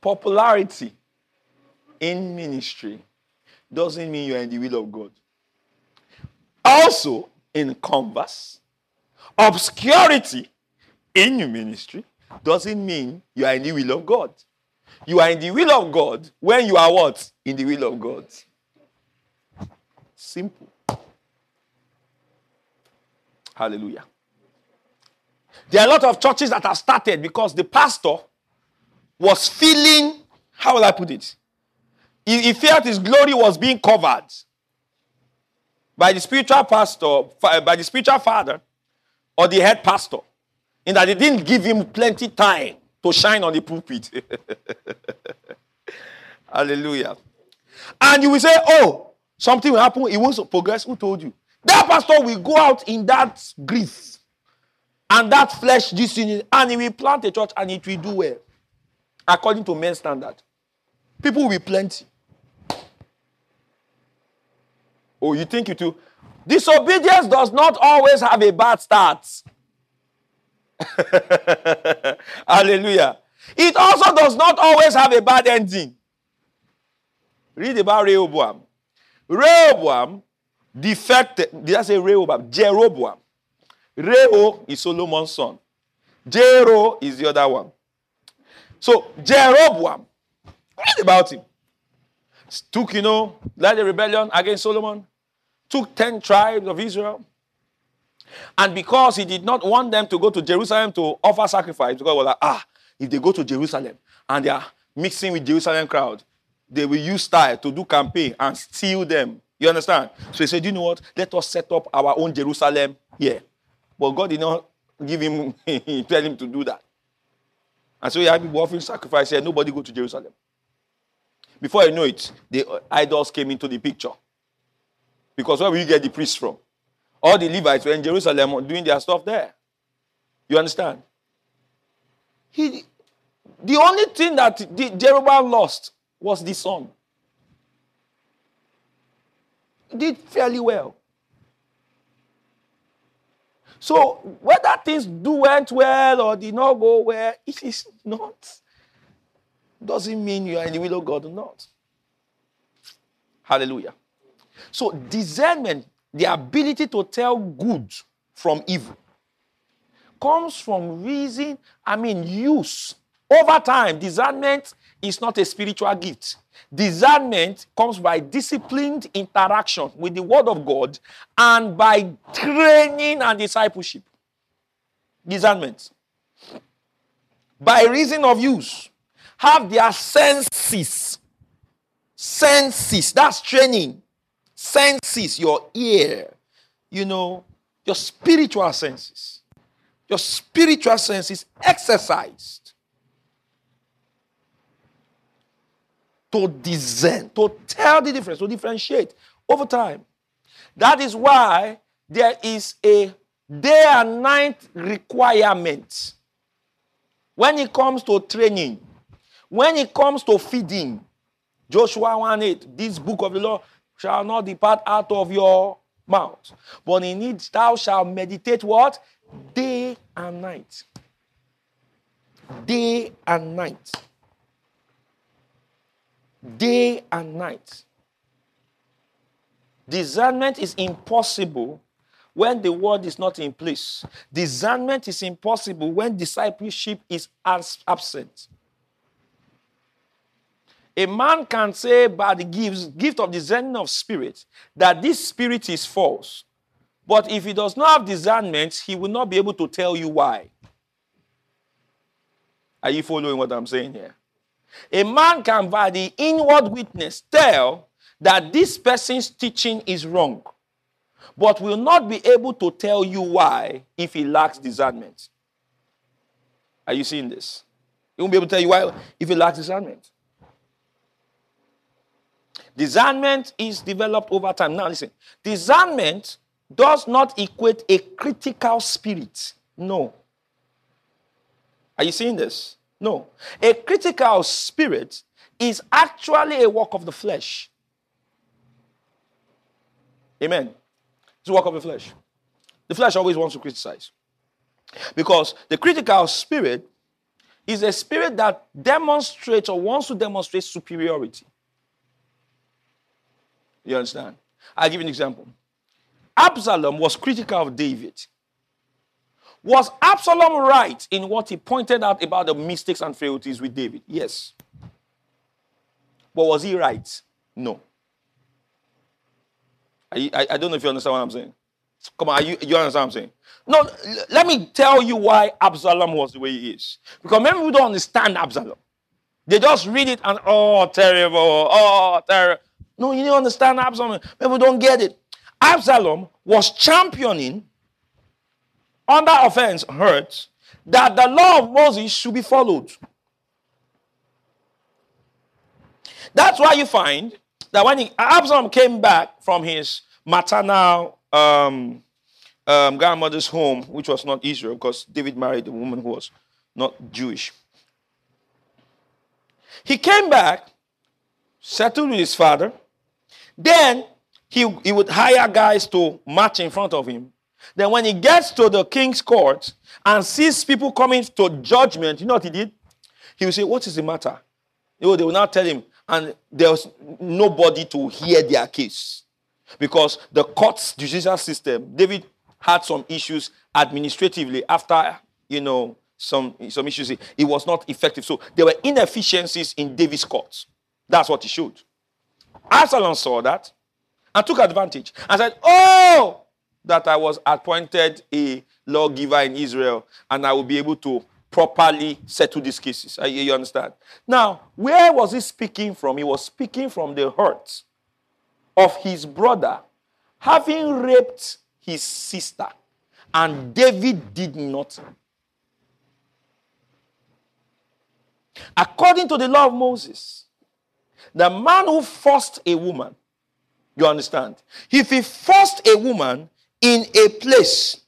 Popularity in ministry doesn't mean you're in the will of God. Also, in converse, obscurity in your ministry doesn't mean you are in the will of God. You are in the will of God when you are what? In the will of God. Simple. Hallelujah. There are a lot of churches that have started because the pastor was feeling, how will I put it? He, he felt his glory was being covered by the spiritual pastor, eh, by the spiritual father, or the head pastor, in that they didn't give him plenty time to shine on the pulpit. Hallelujah. And you will say, oh, something will happen, it won't progress. Who told you? That pastor will go out in that grief and that flesh this and he will plant a church and it will do well according to men's standard. People will be plenty. Oh, you think you do? Disobedience does not always have a bad start. Hallelujah. It also does not always have a bad ending. Read about Rehoboam. Rehoboam defected. Did I say Rehoboam? Jeroboam. Reho is Solomon's son. Jero is the other one. So Jeroboam, read about him. Took, you know, led a rebellion against Solomon. Took 10 tribes of Israel. And because he did not want them to go to Jerusalem to offer sacrifice, because was like, ah, if they go to Jerusalem and they are mixing with Jerusalem crowd, they will use style to do campaign and steal them you understand? So he said, you know what? Let us set up our own Jerusalem here. But God did not give him, tell him to do that. And so he had people offering sacrifice here. Nobody go to Jerusalem. Before you know it, the idols came into the picture. Because where will you get the priests from? All the Levites were in Jerusalem doing their stuff there. You understand? He, the only thing that Jeroboam lost was the son did fairly well. So whether things do went well or did not go well, it is not. Doesn't mean you are in the will of God or not. Hallelujah. So discernment, the ability to tell good from evil, comes from reason, I mean, use. Over time, discernment is not a spiritual gift. Discernment comes by disciplined interaction with the Word of God and by training and discipleship. Discernment. By reason of use, have their senses. Senses, that's training. Senses, your ear, you know, your spiritual senses. Your spiritual senses exercised to discern, to tell the difference, to differentiate over time. That is why there is a day and night requirement when it comes to training, when it comes to feeding. Joshua 1 8, this book of the law shall not depart out of your mouth. But in it thou shalt meditate what? Day and night. Day and night. Day and night. Discernment is impossible when the word is not in place. Discernment is impossible when discipleship is absent. A man can say by the gifts, gift of discerning of spirit that this spirit is false. But if he does not have discernment, he will not be able to tell you why. Are you following what I'm saying here? A man can, by the inward witness, tell that this person's teaching is wrong, but will not be able to tell you why if he lacks discernment. Are you seeing this? He won't be able to tell you why if he lacks discernment. Discernment is developed over time. Now, listen discernment does not equate a critical spirit. No. Are you seeing this? No. A critical spirit is actually a work of the flesh. Amen. It's a work of the flesh. The flesh always wants to criticize. Because the critical spirit is a spirit that demonstrates or wants to demonstrate superiority. You understand? I'll give you an example. Absalom was critical of David. Was Absalom right in what he pointed out about the mistakes and frailties with David? Yes. But was he right? No. I, I, I don't know if you understand what I'm saying. Come on, you, you understand what I'm saying? No, let me tell you why Absalom was the way he is. Because many people don't understand Absalom. They just read it and, oh, terrible, oh, terrible. No, you don't understand Absalom. People don't get it. Absalom was championing under offense hurt that the law of Moses should be followed. That's why you find that when he, Absalom came back from his maternal um, um, grandmother's home, which was not Israel, because David married a woman who was not Jewish. He came back, settled with his father. Then he, he would hire guys to march in front of him. Then when he gets to the king's court and sees people coming to judgment, you know what he did? He will say, What is the matter? You know, they will not tell him. And there was nobody to hear their case. Because the court's judicial system, David had some issues administratively after, you know, some, some issues. It was not effective. So there were inefficiencies in David's courts. That's what he showed. Absalom saw that and took advantage and said, Oh, that I was appointed a lawgiver in Israel and I will be able to properly settle these cases. You understand? Now, where was he speaking from? He was speaking from the hurt of his brother having raped his sister, and David did nothing. According to the law of Moses, the man who forced a woman you understand? If he forced a woman in a place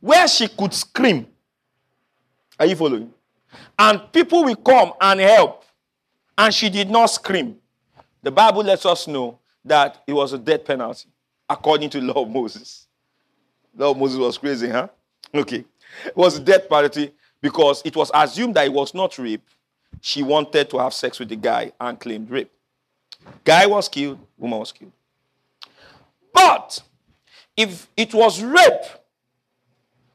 where she could scream, are you following? And people will come and help, and she did not scream. The Bible lets us know that it was a death penalty, according to the law of Moses. Law of Moses was crazy, huh? Okay. It was a death penalty because it was assumed that it was not rape. She wanted to have sex with the guy and claimed rape. Guy was killed, woman was killed. But if it was rape,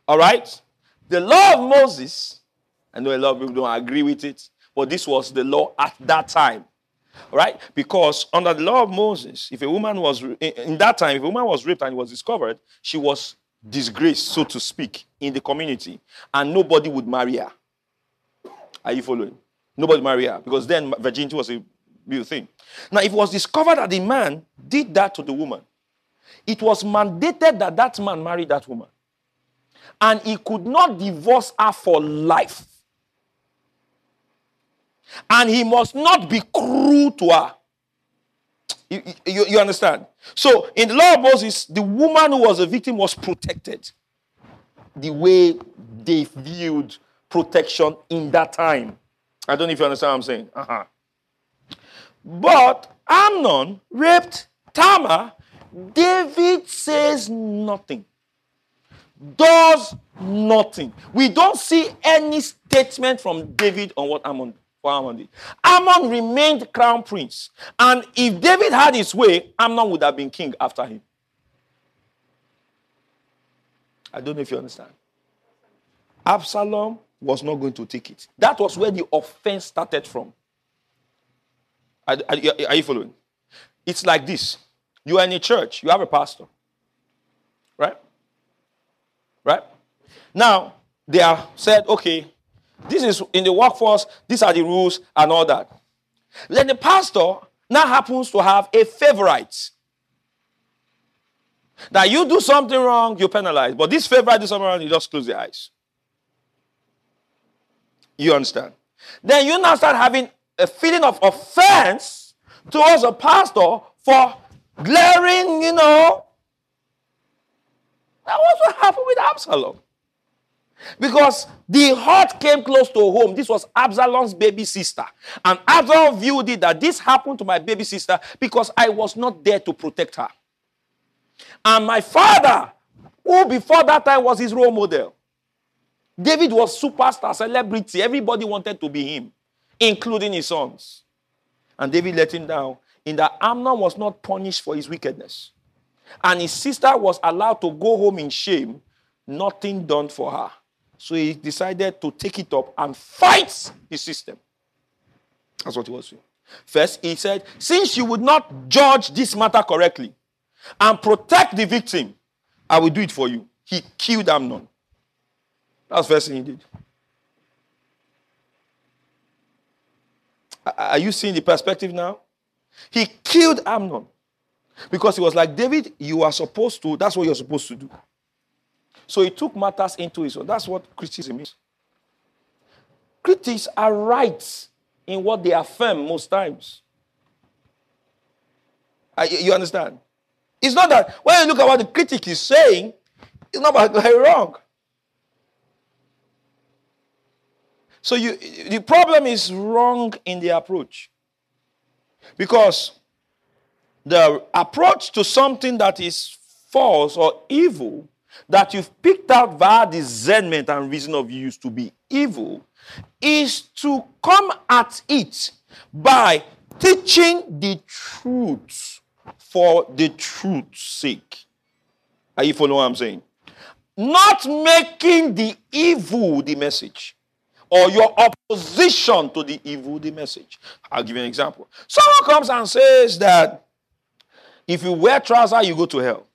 all right, The law of Moses, I know a lot of people don't agree with it, but this was the law at that time. Right? Because under the law of Moses, if a woman was, in that time, if a woman was raped and it was discovered, she was disgraced, so to speak, in the community, and nobody would marry her. Are you following? Nobody marry her because then virginity was a real thing. Now, if it was discovered that the man did that to the woman, it was mandated that that man marry that woman. And he could not divorce her for life. And he must not be cruel to her. You, you, you, understand? So, in the law of Moses, the woman who was a victim was protected the way they viewed protection in that time. I don't know if you understand what I'm saying. Uh-huh. But Amnon raped Tamar. David says nothing, does nothing. We don't see any statement from David on what Amnon for Amnon did. Amnon remained crown prince. And if David had his way, Amnon would have been king after him. I don't know if you understand. Absalom was not going to take it. That was where the offense started from. Are, are, are, you following? It's like this you are in a church, you have a pastor, right? Right? Now, they are said, okay, this is in the workforce, these are the rules and all that. Then the pastor now happens to have a favorite. That you do something wrong, you penalize. But this favorite do something wrong, you just close the eyes. You understand? Then you now start having a feeling of offense towards a pastor for glaring, you know. That was what happened with Absalom. Because the heart came close to home. This was Absalom's baby sister. And Absalom viewed it that this happened to my baby sister because I was not there to protect her. And my father, who before that time was his role model, David was superstar, celebrity. Everybody wanted to be him, including his sons. And David let him down in that Amnon was not punished for his wickedness. And his sister was allowed to go home in shame, nothing done for her. So he decided to take it up and fight the system. That's what he was doing. First, he said, Since you would not judge this matter correctly and protect the victim, I will do it for you. He killed Amnon. That's the first thing he did. Are you seeing the perspective now? He killed Amnon because he was like, David, you are supposed to, that's what you're supposed to do. So he took matters into his own. That's what criticism is. Critics are right in what they affirm most times. you understand? It's not that when you look at what the critic is saying, it's not very wrong. So you, the problem is wrong in the approach. Because the approach to something that is false or evil, that you've picked out via discernment and reason of use to be evil, is to come at it by teaching the truth for the truth's sake. Are you following what I'm saying? Not making the evil the message or your opposition to the evil, the message. I'll give you an example. Someone comes and says that if you wear trousers, you go to hell.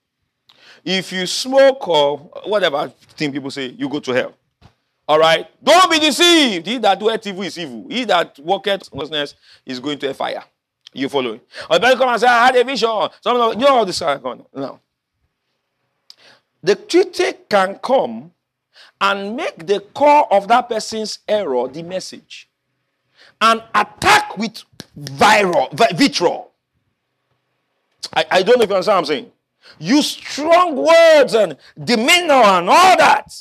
If you smoke or whatever thing people say, you go to hell. All right? Don't be deceived. He that doeth evil is evil. He that worketh righteousness is going to a fire. You following? Or the come and say, I had a vision. Some you know all this kind of No. The critic can come and make the core of that person's error the message and attack with viral, vitriol. I, I don't know if you understand what I'm saying. Use strong words and demeanor and all that.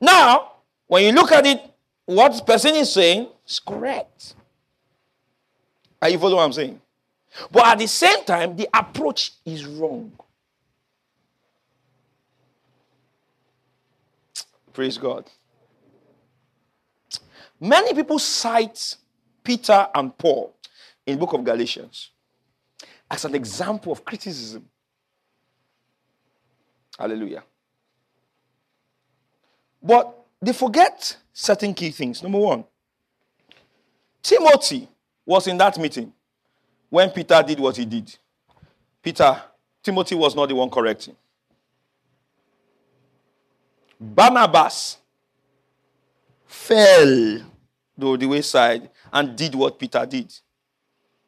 Now, when you look at it, what the person is saying is correct. Are you following what I'm saying? But at the same time, the approach is wrong. Praise God. Many people cite Peter and Paul in book of Galatians as an example of criticism. Hallelujah. But they forget certain key things. Number one, Timothy was in that meeting when Peter did what he did. Peter, Timothy was not the one correcting. Barnabas fell to the wayside and did what Peter did.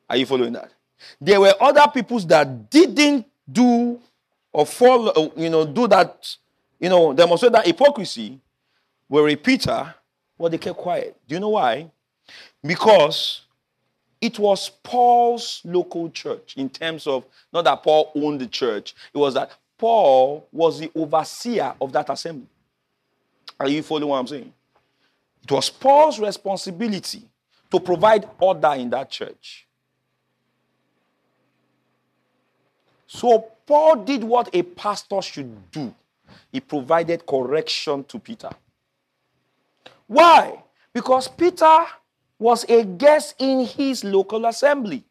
Are you following that? There were other peoples that didn't do or follow, uh, you know, do that, you know, demonstrate that hypocrisy, were Peter, well, they kept quiet. Do you know why? Because it was Paul's local church in terms of not that Paul owned the church, it was that Paul was the overseer of that assembly. Are you following what I'm saying? It was Paul's responsibility to provide order in that church. So Paul did what a pastor should do. He provided correction to Peter. Why? Because Peter was a guest in his local assembly.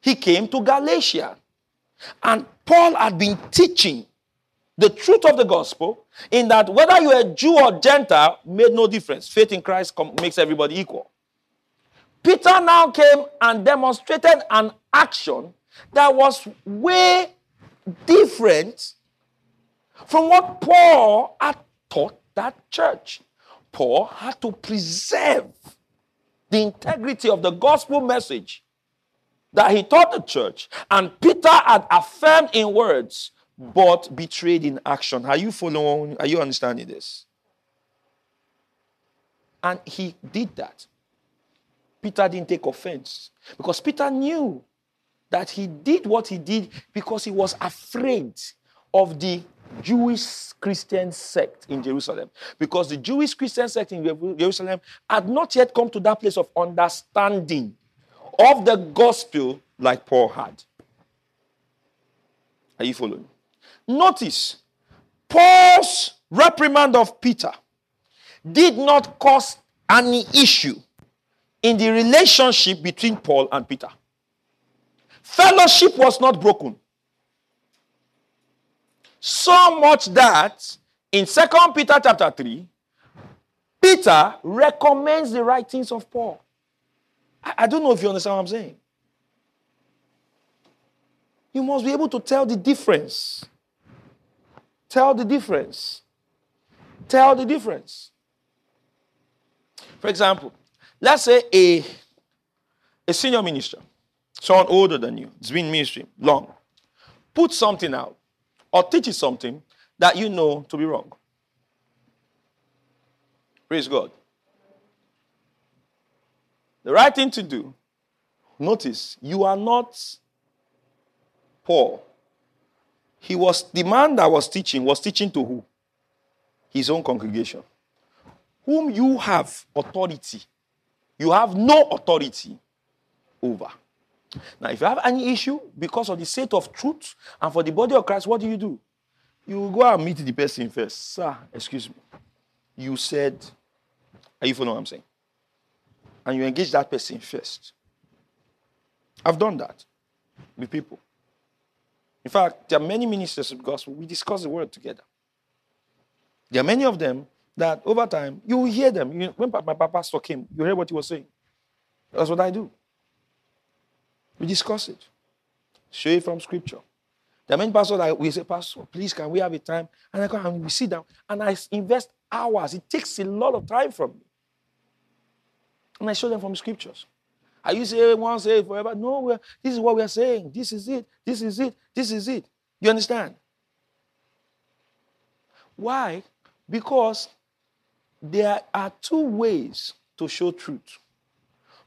He came to Galatia. And Paul had been teaching the truth of the gospel in that whether you're a Jew or Gentile made no difference. Faith in Christ makes everybody equal. Peter now came and demonstrated an action that was way different from what Paul had taught that church. Paul had to preserve the integrity of the gospel message that he taught the church, and Peter had affirmed in words, but betrayed in action. Are you following? Are you understanding this? And he did that. Peter didn't take offense because Peter knew that he did what he did because he was afraid of the Jewish Christian sect in Jerusalem. Because the Jewish Christian sect in Jerusalem had not yet come to that place of understanding of the gospel like Paul had. Are you following? Notice, Paul's reprimand of Peter did not cause any issue in the relationship between Paul and Peter. Fellowship was not broken. So much that in Second Peter chapter 3, Peter recommends the writings of Paul. I, I don't know if you understand what I'm saying. You must be able to tell the difference. Tell the difference. Tell the difference. For example, let's say a, a senior minister, someone older than you, it's been ministry long, put something out or teaches something that you know to be wrong. Praise God. The right thing to do, notice, you are not Paul. He was, the man that was teaching, was teaching to who? His own congregation. Whom you have authority. You have no authority over. Now, if you have any issue because of the state of truth and for the body of Christ, what do you do? You go and meet the person first. Sir, excuse me. You said, are you following what I'm saying? And you engage that person first. I've done that with people. In fact, there are many ministers of the gospel. We discuss the word together. There are many of them that over time you will hear them. You, when my pastor came, you hear what he was saying. That's what I do. We discuss it. Show it from scripture. There are many pastors that we say, Pastor, please, can we have a time? And I go and we sit down and I invest hours. It takes a lot of time from me. And I show them from scriptures. Are you saying once, say forever? No, this is what we are saying. This is it. This is it. This is it. You understand? Why? Because there are two ways to show truth.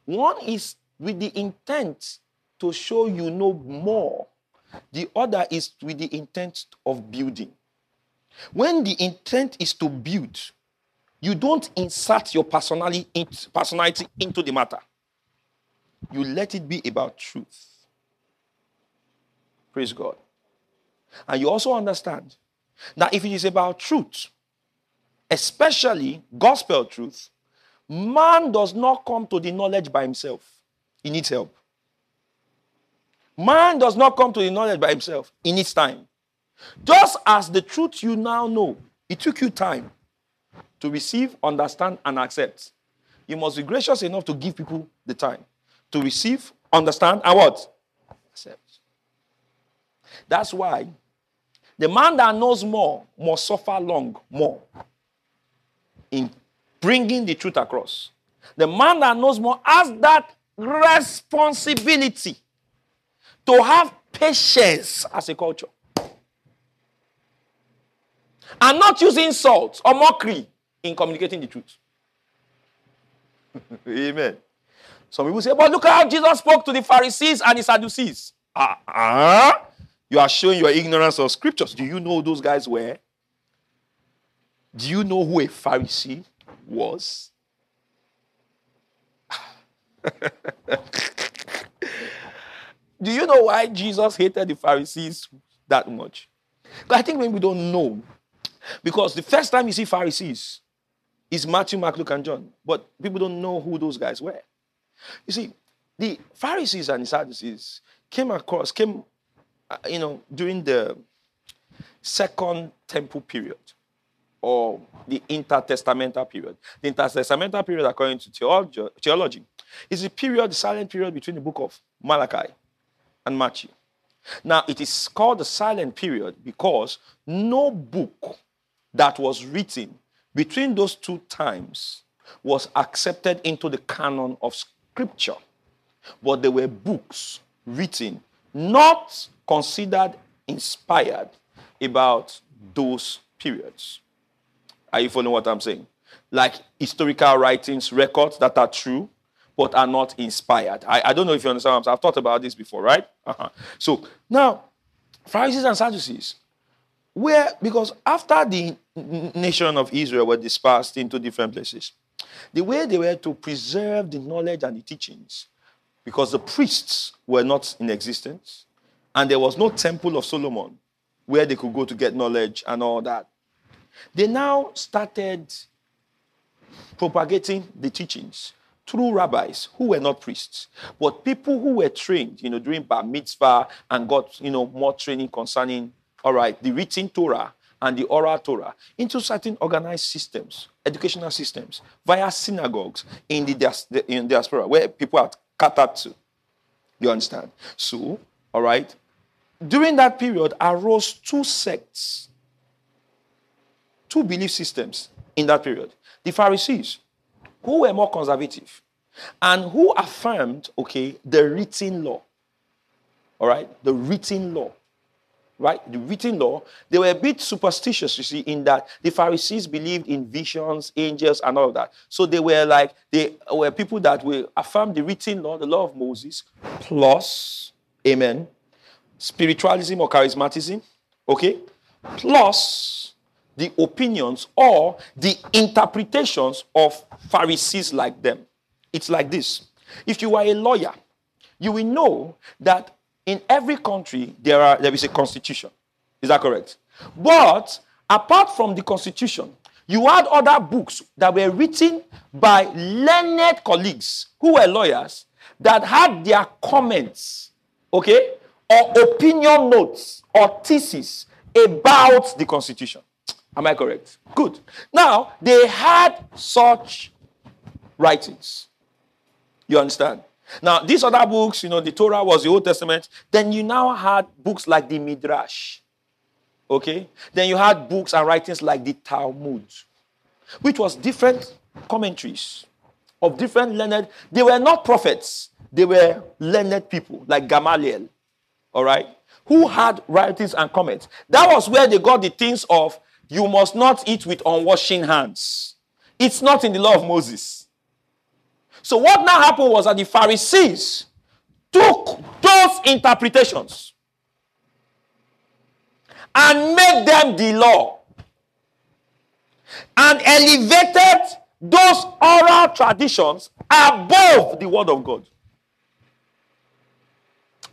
One is with the intent to show you know more. The other is with the intent of building. When the intent is to build, you don't insert your personality, personality into the matter. You let it be about truth. Praise God. And you also understand that if it is about truth, especially gospel truth, man does not come to the knowledge by himself. He needs help. Man does not come to the knowledge by himself, in its time. Just as the truth you now know, it took you time. to receive, understand, and accept, you must be gracious enough to give people the time to receive, understand, and what? Accept. That's why the man that knows more must suffer long more in bringing the truth across. The man that knows more has that responsibility to have patience as a culture. And not use insults or mockery in communicating the truth. Amen. Some people say, but look how Jesus spoke to the Pharisees and the Sadducees. Uh-uh. You are showing your ignorance of scriptures. Do you know those guys were? Do you know who a Pharisee was? Do you know why Jesus hated the Pharisees that much? I think maybe we don't know. Because the first time you see Pharisees is Matthew, Mark, Luke, and John. But people don't know who those guys were. You see, the Pharisees and the Sadducees came across, came, uh, you know, during the second temple period or the intertestamental period. The intertestamental period, according to theology, theology is a period, the silent period between the book of Malachi and Matthew. Now, it is called the silent period because no book that was written between those two times was accepted into the canon of scripture. But they were books written, not considered inspired about those periods. Are you following what I'm saying? Like historical writings, records that are true, but are not inspired. I, I don't know if you understand I've thought about this before, right? Uh-huh. So now, Pharisees and Sadducees, where, because after the nation of Israel were dispersed into different places, the way they were to preserve the knowledge and the teachings, because the priests were not in existence, and there was no temple of Solomon where they could go to get knowledge and all that. They now started propagating the teachings through rabbis who were not priests, but people who were trained, you know, during bar mitzvah and got, you know, more training concerning, all right, the written Torah and the oral Torah into certain organized systems, educational systems, via synagogues in the diaspora where people are catered to. You understand? So, all right, during that period arose two sects, two belief systems in that period. The Pharisees, who were more conservative and who affirmed, okay, the written law. All right, the written law. Right? The written law, they were a bit superstitious, you see, in that the Pharisees believed in visions, angels, and all of that. So they were like, they were people that will affirm the written law, the law of Moses, plus, amen, spiritualism or charismatism, okay, plus the opinions or the interpretations of Pharisees like them. It's like this. If you are a lawyer, you will know that in every country there, are, there is a constitution. Is that correct? But apart from the constitution, you had other books that were written by learned colleagues who were lawyers that had their comments, okay, or opinion notes or theses about the constitution. Am I correct? Good. Now, they had such writings. You understand? Now, these other books, you know, the Torah was the Old Testament. Then you now had books like the Midrash. Okay? Then you had books and writings like the Talmud, which was different commentaries of different learned. They were not prophets, they were learned people like Gamaliel. All right? Who had writings and comments. That was where they got the things of you must not eat with unwashing hands. It's not in the law of Moses. So, what now happened was that the Pharisees took those interpretations and made them the law and elevated those oral traditions above the word of God.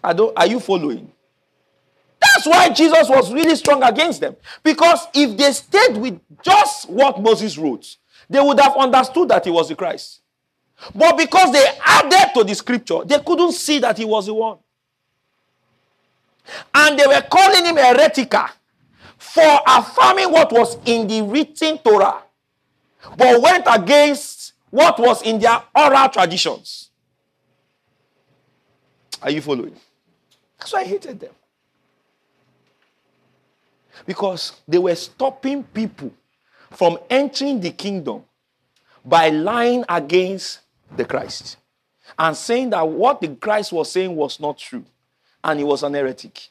Are you following? That's why Jesus was really strong against them. Because if they stayed with just what Moses wrote, they would have understood that he was the Christ. But because they added to the scripture, they couldn't see that he was the one. And they were calling him heretical for affirming what was in the written Torah but went against what was in their oral traditions. Are you following? That's why I hated them. Because they were stopping people from entering the kingdom by lying against the Christ and saying that what the Christ was saying was not true and he was an heretic.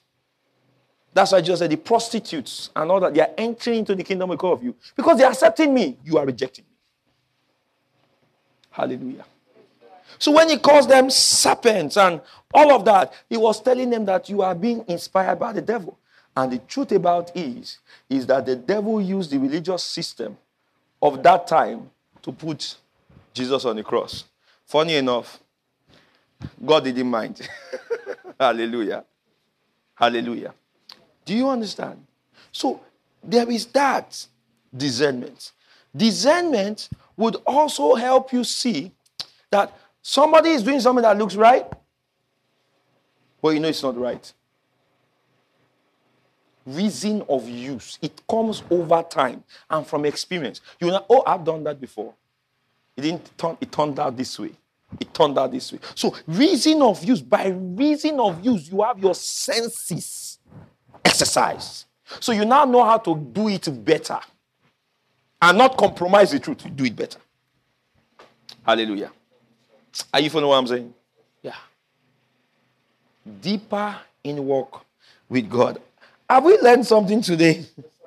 That's why Jesus said the prostitutes and all that they are entering into the kingdom because of you. Because they are accepting me, you are rejecting me. Hallelujah. So when he calls them serpents and all of that, he was telling them that you are being inspired by the devil. And the truth about is, is that the devil used the religious system of that time to put Jesus on the cross. Funny enough, God didn't mind. Hallelujah. Hallelujah. Do you understand? So there is that discernment. Discernment would also help you see that somebody is doing something that looks right, but you know it's not right. Reason of use. It comes over time and from experience. You know, oh, I've done that before. It didn't turn, it turned out this way. It turned out this way. So, reason of use, by reason of use, you have your senses exercised. So, you now know how to do it better and not compromise the truth. You do it better. Hallelujah. Are you following what I'm saying? Yeah. Deeper in work with God. Have we learned something today?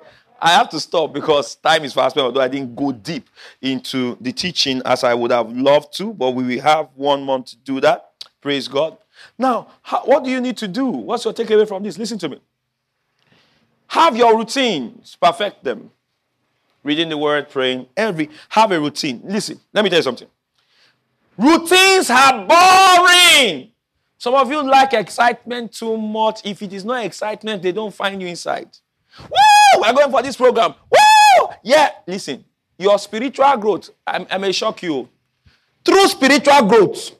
I have to stop because time is fast, although I didn't go deep into the teaching as I would have loved to, but we will have one month to do that. Praise God. Now, how, what do you need to do? What's your takeaway from this? Listen to me. Have your routines, perfect them. Reading the word, praying, every have a routine. Listen, let me tell you something. Routines are boring. Some of you like excitement too much. If it is not excitement, they don't find you inside. Woo! We're going for this program. Woo! Yeah, listen. Your spiritual growth, I, I may shock you. True spiritual growth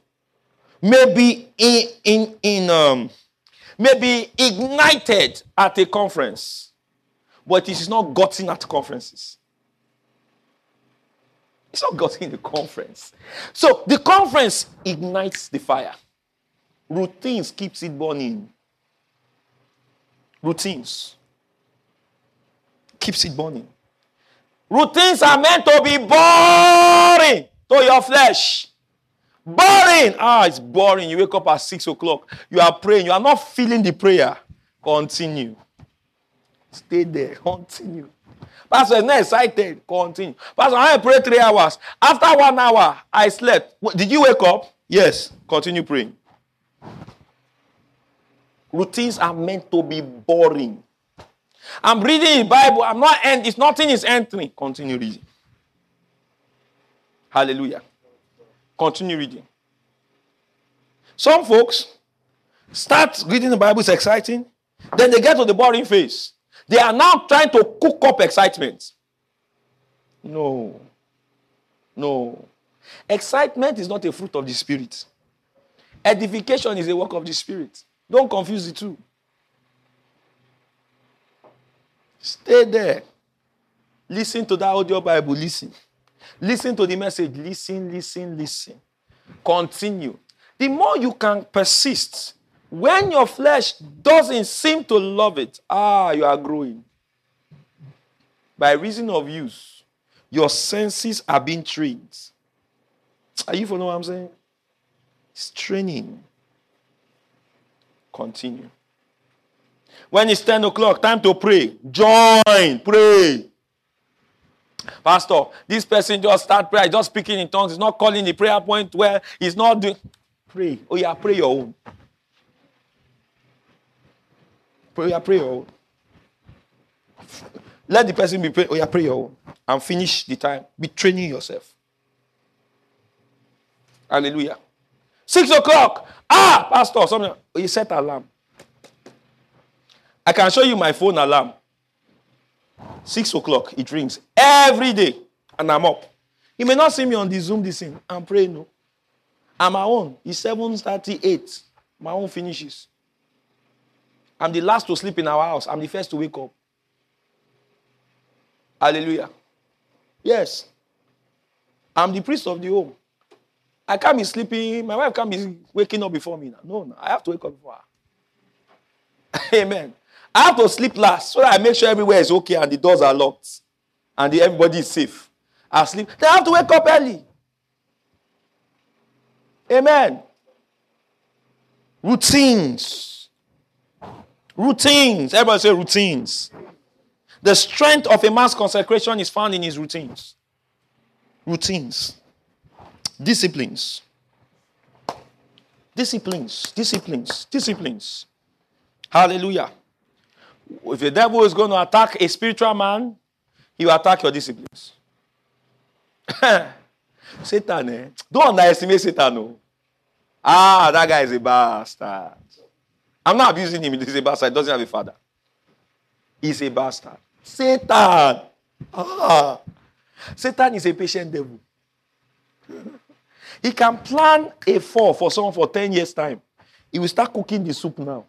may be in, in, in um, may be ignited at a conference, but it is not gotten at conferences. It's not gotten in the conference. So the conference ignites the fire. Routines keeps it burning. Routines keeps it burning. Routines are meant to be boring to your flesh. Boring. Ah, it's boring. You wake up at six o'clock. You are praying. You are not feeling the prayer. Continue. Stay there. Continue. Pastor is not excited. Continue. Pastor, I pray three hours. After one hour, I slept. Did you wake up? Yes. Continue praying. Routines are meant to be boring. I'm reading the Bible. I'm not end. It's nothing is entering. Continue reading. Hallelujah. Continue reading. Some folks start reading the Bible, it's exciting. Then they get to the boring phase. They are now trying to cook up excitement. No. No. Excitement is not a fruit of the Spirit. Edification is a work of the Spirit. Don't confuse the two. Stay there. Listen to that audio Bible. Listen. Listen to the message. Listen, listen, listen. Continue. The more you can persist, when your flesh doesn't seem to love it, ah, you are growing. By reason of use, your senses are being trained. Are you following what I'm saying? It's training. Continue. When it's 10 o'clock, time to pray. Join, pray. Pastor, this person just start prayer, just speaking in tongues. He's not calling the prayer point where he's not doing. Pray. Oh, yeah, pray your own. Pray, yeah, pray your own. Let the person be praying. Oh, yeah, pray your own. And finish the time. Be training yourself. Hallelujah. Six o'clock. Ah, Pastor, something. Oh, you set alarm. I can show you my phone alarm. Six o'clock, it rings every day, and I'm up. You may not see me on the Zoom this thing. I'm praying. No. I'm my own. It's 7:38. My own finishes. I'm the last to sleep in our house. I'm the first to wake up. Hallelujah. Yes. I'm the priest of the home. I can't be sleeping. My wife can't be waking up before me. No, no. I have to wake up before her. Amen. I have to sleep last so that I make sure everywhere is okay and the doors are locked and everybody is safe. I sleep. Then I have to wake up early. Amen. Routines. Routines. Everybody say routines. The strength of a man's consecration is found in his routines. Routines. Disciplines. Disciplines. Disciplines. Disciplines. Hallelujah. If the devil is going to attack a spiritual man, he will attack your disciplines. Satan, eh? Don't underestimate Satan, no. Ah, that guy is a bastard. I'm not abusing him. He's a bastard. He doesn't have a father. He's a bastard. Satan. Ah. Satan is a patient devil. he can plan a fall for someone for 10 years' time. He will start cooking the soup now.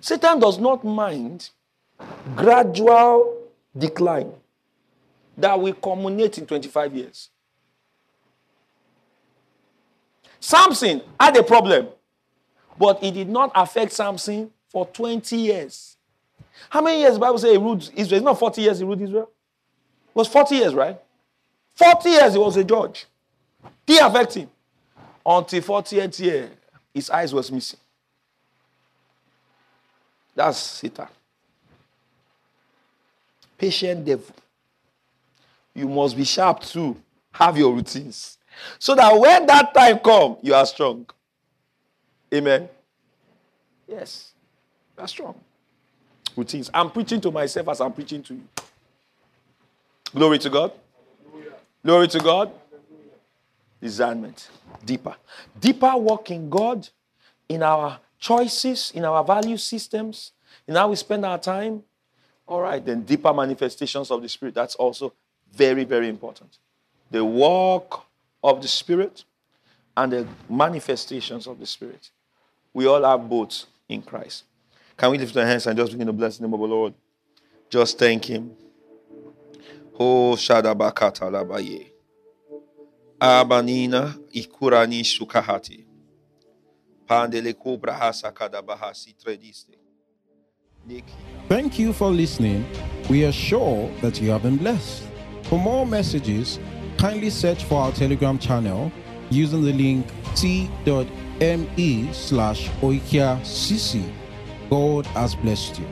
Satan does not mind gradual decline that will culminate in 25 years. Samson had a problem, but it did not affect Samson for 20 years. How many years the Bible says he ruled Israel? It's not 40 years he ruled Israel. It was 40 years, right? 40 years he was a judge. Did affect him? Until 40th year, his eyes was missing. That's Satan. Patient devil. You must be sharp too. Have your routines. So that when that time come, you are strong. Amen. Yes. You are strong. Routines. I'm preaching to myself as I'm preaching to you. Glory to God. Glory to God. Discernment. Deeper. Deeper walk in God, in our choices, in our value systems, in how we spend our time. All right, then deeper manifestations of the Spirit. That's also very, very important. The walk of the Spirit and the manifestations of the Spirit. We all have both in Christ. Can we lift our hands and just begin to bless the name of the Lord? Just thank Him. Oh, Shadabakata Labaye. Abanina Ikurani Sukahati. Thank you for listening. We are sure that you have been blessed. For more messages, kindly search for our Telegram channel using the link t.me slash oikiacc. God has blessed you.